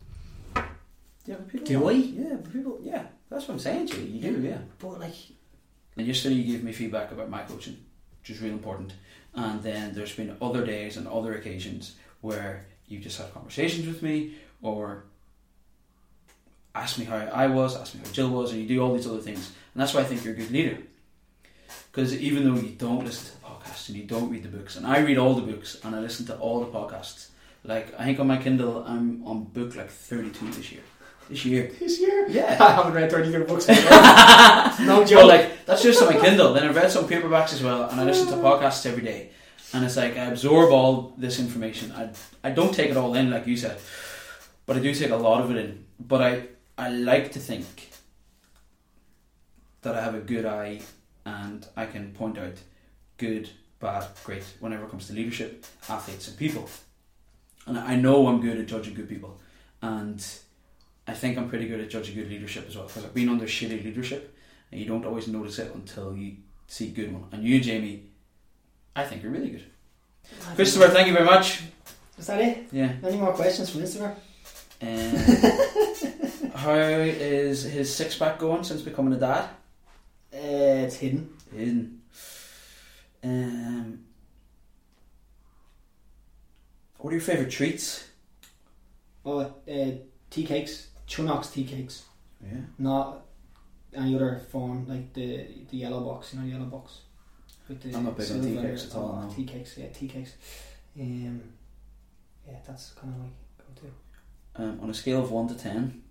Yeah, but people Do. I? Yeah, but people. Yeah, that's what I'm saying to you. You do, yeah. But like, And yesterday you gave me feedback about my coaching, which is real important. And then there's been other days and other occasions where you just had conversations with me or ask me how I was, ask me how Jill was, and you do all these other things. And that's why I think you're a good leader. Because even though you don't listen to the podcast and you don't read the books, and I read all the books and I listen to all the podcasts. Like I think on my Kindle I'm on book like 32 this year. This year. this year, Yeah. I haven't read 32 books. in a no joke. like that's just on my Kindle. Then I've read some paperbacks as well, and I listen to podcasts every day. And it's like I absorb all this information. I I don't take it all in, like you said, but I do take a lot of it in. But I I like to think that I have a good eye, and I can point out good, bad, great whenever it comes to leadership, athletes, and people. And I know I'm good at judging good people, and I think I'm pretty good at judging good leadership as well because I've been under shitty leadership and you don't always notice it until you see good one. And you, Jamie, I think you're really good. Christopher, thank you very much. Is that it? Yeah. Any more questions from Instagram? Um, how is his six pack going since becoming a dad? Uh, it's hidden. Hidden. Um, what are your favourite treats? Oh, uh, tea cakes. Tunnock's tea cakes. Yeah. Not any other form like the the yellow box. You know, the yellow box. With the I'm not big on tea cakes at all, no. Tea cakes, yeah, tea cakes. Um, yeah, that's kind of like go to Um, on a scale of 1 to 10,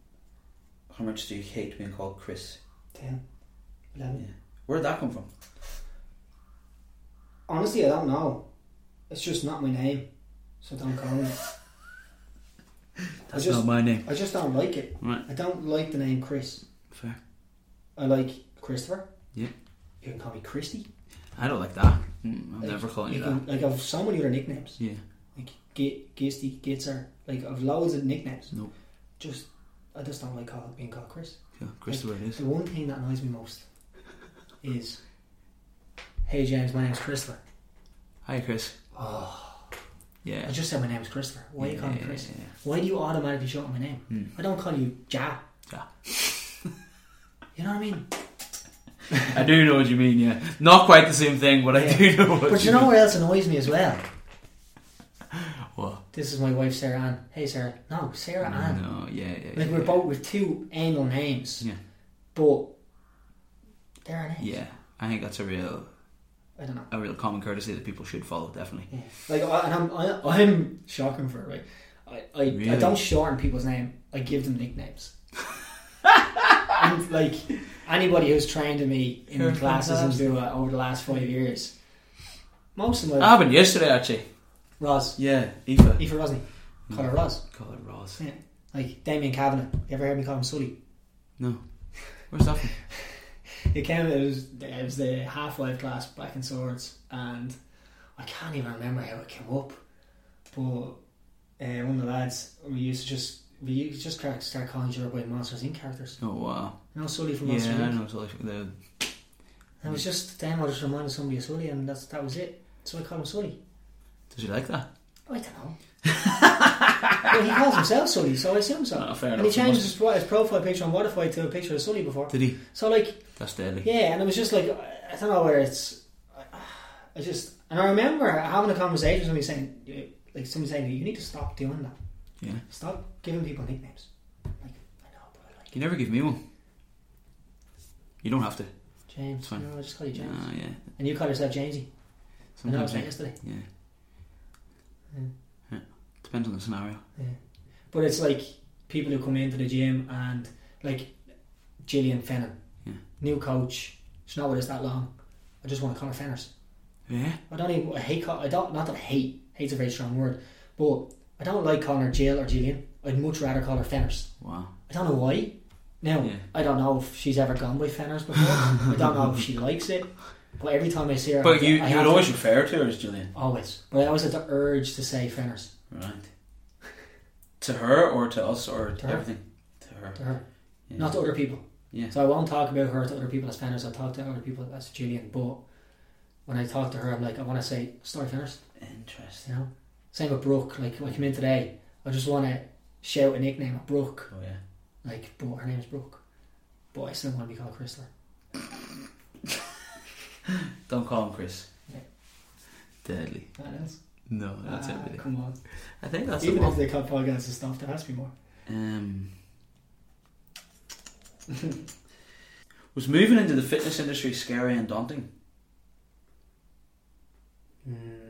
how much do you hate being called Chris? 10, 11. Yeah. Where'd that come from? Honestly, I don't know. It's just not my name, so don't call me. I just, my name. I just don't like it. Right. I don't like the name Chris. Fair. I like Christopher. Yeah. You can call me Christy. I don't like that. Mm, I'm Like, never calling you, you that. can, like I've so many other nicknames. Yeah. Like G- Gisty, Gitzer. Like I've loads of nicknames. No. Just I just don't like call, being called Chris. Yeah, Christopher it is. The one thing that annoys me most is, "Hey James, my name's Christopher." Hi, Chris. Oh, Yeah. I just said my name's Christopher. Why yeah, you call me Chris? yeah, Why do you automatically shorten my name? Mm. I don't call you Ja. Ja. You know what I mean? I do know what you mean, yeah. Not quite the same thing, but I do know what But you know what else annoys me as well? What? This is my wife Sarah Ann. Hey Sarah. No, Sarah Ann. No, yeah, yeah. Like yeah, we're yeah. both with two anal names. Yeah. But they're our names. Yeah, I think that's a real, I don't know. a real common courtesy that people should follow. Definitely. Yeah. Like, I, and I'm, I, I'm shocking for it, right? I, I, I don't shorten people's name. I give them nicknames. and like anybody who's trained to me in You're classes and fantastic. it over the last five years, most of That my happened yesterday, actually. Roz, Yeah, Aoife. Aoife Rosny, call her Roz. Call it Ross. Yeah. Like Damien Kavanagh. You ever heard me call him Sully? No. Where's that from? It came. It was it was the half life class back in Swords, and I can't even remember how it came up. But uh, one of the lads we used to just we used to just start, start calling each other by Monsters Inc. characters. Oh, wow. You know Sully from Yeah, Monsters I Inc. know. So like, the, And it was just then I just reminded somebody of Sully, and that's that was it. So I call him Sully. does he like that? I don't know. well, he calls himself Sully, so I assume so. Oh, fair and enough. he changed his, his profile picture on Spotify to a picture of Sully before. Did he? So like That's deadly. Yeah, and it was just like I don't know where it's. I, I just and I remember having a conversation with somebody saying, like somebody saying, you need to stop doing that. Yeah. Stop giving people nicknames. Like I know, but I like You never give me one. You don't have to. James. It's fine. No, I just call you James. Ah, yeah. And you call yourself Jamesy. I know, I was Yeah. yesterday. yeah. Yeah. Yeah. Depends on the scenario. Yeah. But it's like people who come into the gym and like Gillian Fennon, Yeah. new coach. She's not with us that long. I just want to call her Fenners. Yeah. I don't even I hate I don't not that I hate hate's a very strong word, but I don't like calling her Jill or Gillian. I'd much rather call her Fenners. Wow. I don't know why. Now Yeah. I don't know if she's ever gone by Fenners before. I don't know if she likes it. But every time I see her, But have to- you, I you have would to- always refer to her as Gillian. always. But I always had the urge to say Fenners Right. to her or to us or to, To everything? To her. to her, Yeah. not to other people. Yeah. So I won't talk about her to other people as fenners. I'll talk to other people as Gillian. But when I talk to her, I'm like, I want to say story fenners. Interesting. You know. Same with Brooke. Like when I come in today, I just want to shout a nickname at Brooke. Oh yeah. Like, but her name's Brooke. But I still want to be called Crystal. Don't call him Chris. Yeah. Deadly. What else? No, that's Ah, everything. Come on. I think that's Even the if they cut podcasts and stuff, there has to be more. Um, was moving into the fitness industry scary and daunting? Mm.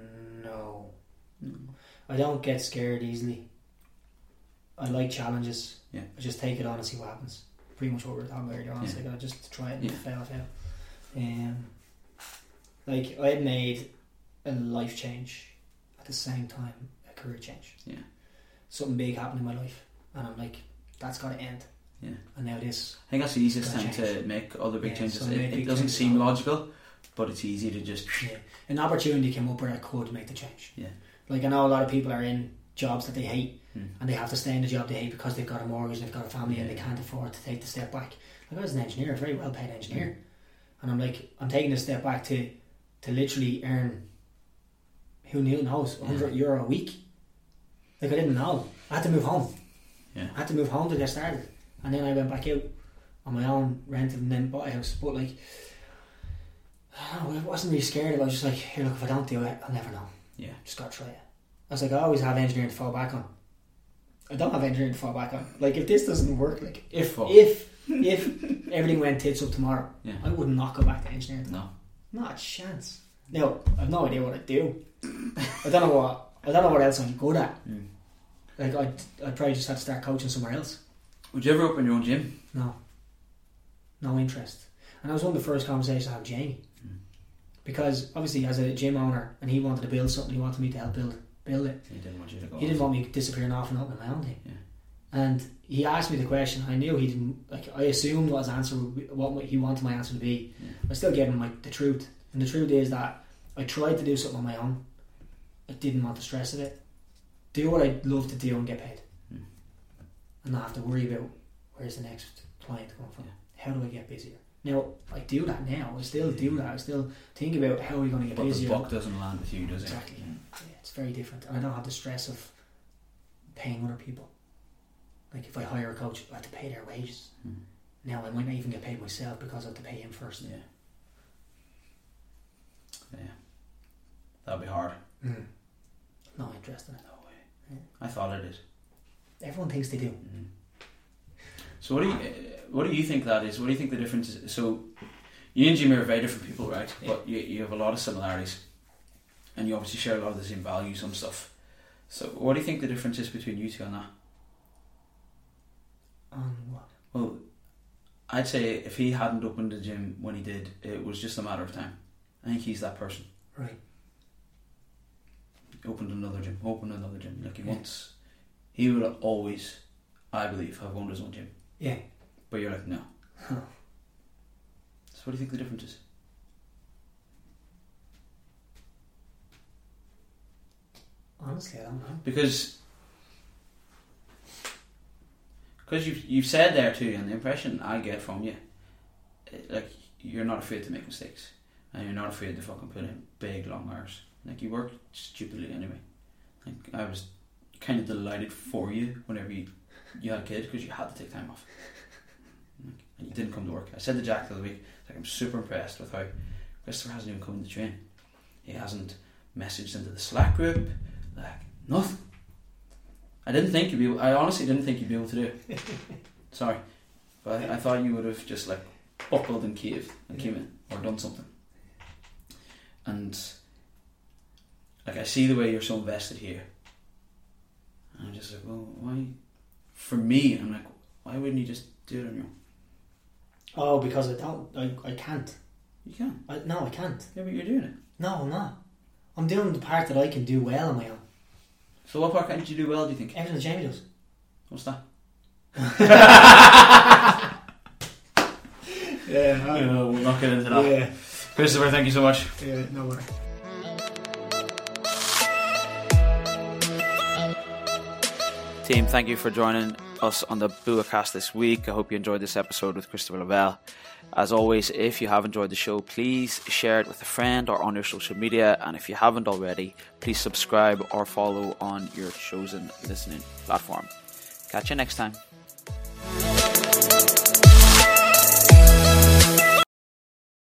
I don't get scared easily. I like challenges. Yeah. I just take it on and see what happens. Pretty much what we were talking about earlier on. Yeah. like I just try it and Yeah. fail, fail. Um, like I had made a life change at the same time a career change. Yeah. Something big happened in my life, and I'm like, that's got to end. Yeah. And now this. I think that's the easiest time to make other big Yeah, changes. so It, it big doesn't changes. seem logical, but it's easy to just. Yeah. An opportunity came up where I could make the change. Yeah. Like I know a lot of people are in jobs that they hate Hmm. and they have to stay in the job they hate because they've got a mortgage and they've got a family and they can't afford to take the step back. Like I was an engineer, a very well paid engineer. And I'm like, I'm taking a step back to to literally earn who knew knows, hundred euro a week. Like I didn't know. I had to move home. Yeah. I had to move home to get started. And then I went back out on my own, rented and then bought a house. But like I don't know, I wasn't really scared of it. I was just like, here look, if I don't do it, I'll never know. Yeah. Just gotta try it. I was like, I always have engineering to fall back on. I don't have engineering to fall back on. Like if this doesn't work, like if Fuck. if if everything went tits up tomorrow, Yeah. I would not go back to engineering. No. Not a chance. No, I've no idea what I do. I don't know what I don't know what else I'm good at. Mm. Like I'd, I'd probably just have to start coaching somewhere else. Would you ever open your own gym? No. No interest. And that was one of the first conversations I had with Jamie. Because obviously as a gym owner and he wanted to build something, he wanted me to help build build it. He didn't want you to go. He didn't want me disappearing off and opening my own thing. Yeah. And he asked me the question. I knew he didn't like. I assumed what his answer, would be, what he wanted my answer to be. Yeah. I still gave him like the truth, and the truth is that I tried to do something on my own. I didn't want the stress of it. Do what I love to do and get paid, Mm. and not have to worry about where's the next client coming from. Yeah. How do I get busier? Now I do that now. I still do that. I still think about how are we going to get busy. But the buck doesn't land with you, does it? Exactly. Yeah. It's very different, and I don't have the stress of paying other people. Like if I hire a coach, I have to pay their wages. Mm. Now I might not even get paid myself because I have to pay him first. Yeah. Yeah. That'd be hard. Mm. No interest in it. No way. Yeah. I thought I did. Everyone thinks they do. Mm. So what do you uh, what do you think that is? What do you think the difference is? So you and Jimmy are very different people, right? Yeah. But you, you have a lot of similarities, and you obviously share a lot of the same values and stuff. So what do you think the difference is between you two on that? On what? Well, I'd say if he hadn't opened the gym when he did, it was just a matter of time. I think he's that person. Right. Opened another gym, opened another gym. Like he Yeah. wants, he will always, I believe, have owned his own gym. Yeah. But you're like, no. Huh. So what do you think the difference is? Honestly, I don't know. Because because you've you've said there too, and the impression I get from you, eh, like you're not afraid to make mistakes, and you're not afraid to fucking put in big long hours. Like you work stupidly anyway. Like I was kind of delighted for you whenever you you had a kid because you had to take time off, like, and you didn't come to work. I said to Jack the other week, like I'm super impressed with how Christopher hasn't even come to train. He hasn't messaged into the Slack group, like nothing. I didn't think you'd be. Able, I honestly didn't think you'd be able to do it. Sorry, but I, I thought you would have just like buckled and caved and came in or done something. And like I see the way you're so invested here, and I'm just like, well, why? For me, I'm like, why wouldn't you just do it on your own? Oh, because I don't. I, I can't. You can. I, no, I can't. Yeah, but you're doing it. No, I'm not. I'm doing the part that I can do well on my own. So what part can't you do well? Do you think? Everything that Jamie does. What's that? Yeah, I, you know, we'll not get into that. yeah, Christopher, thank you so much. yeah, no worry. Team, thank you for joining us on the Buacast this week. I hope you enjoyed this episode with Christopher Lavelle. As always, if you have enjoyed the show, please share it with a friend or on your social media. And if you haven't already, please subscribe or follow on your chosen listening platform. Catch you next time.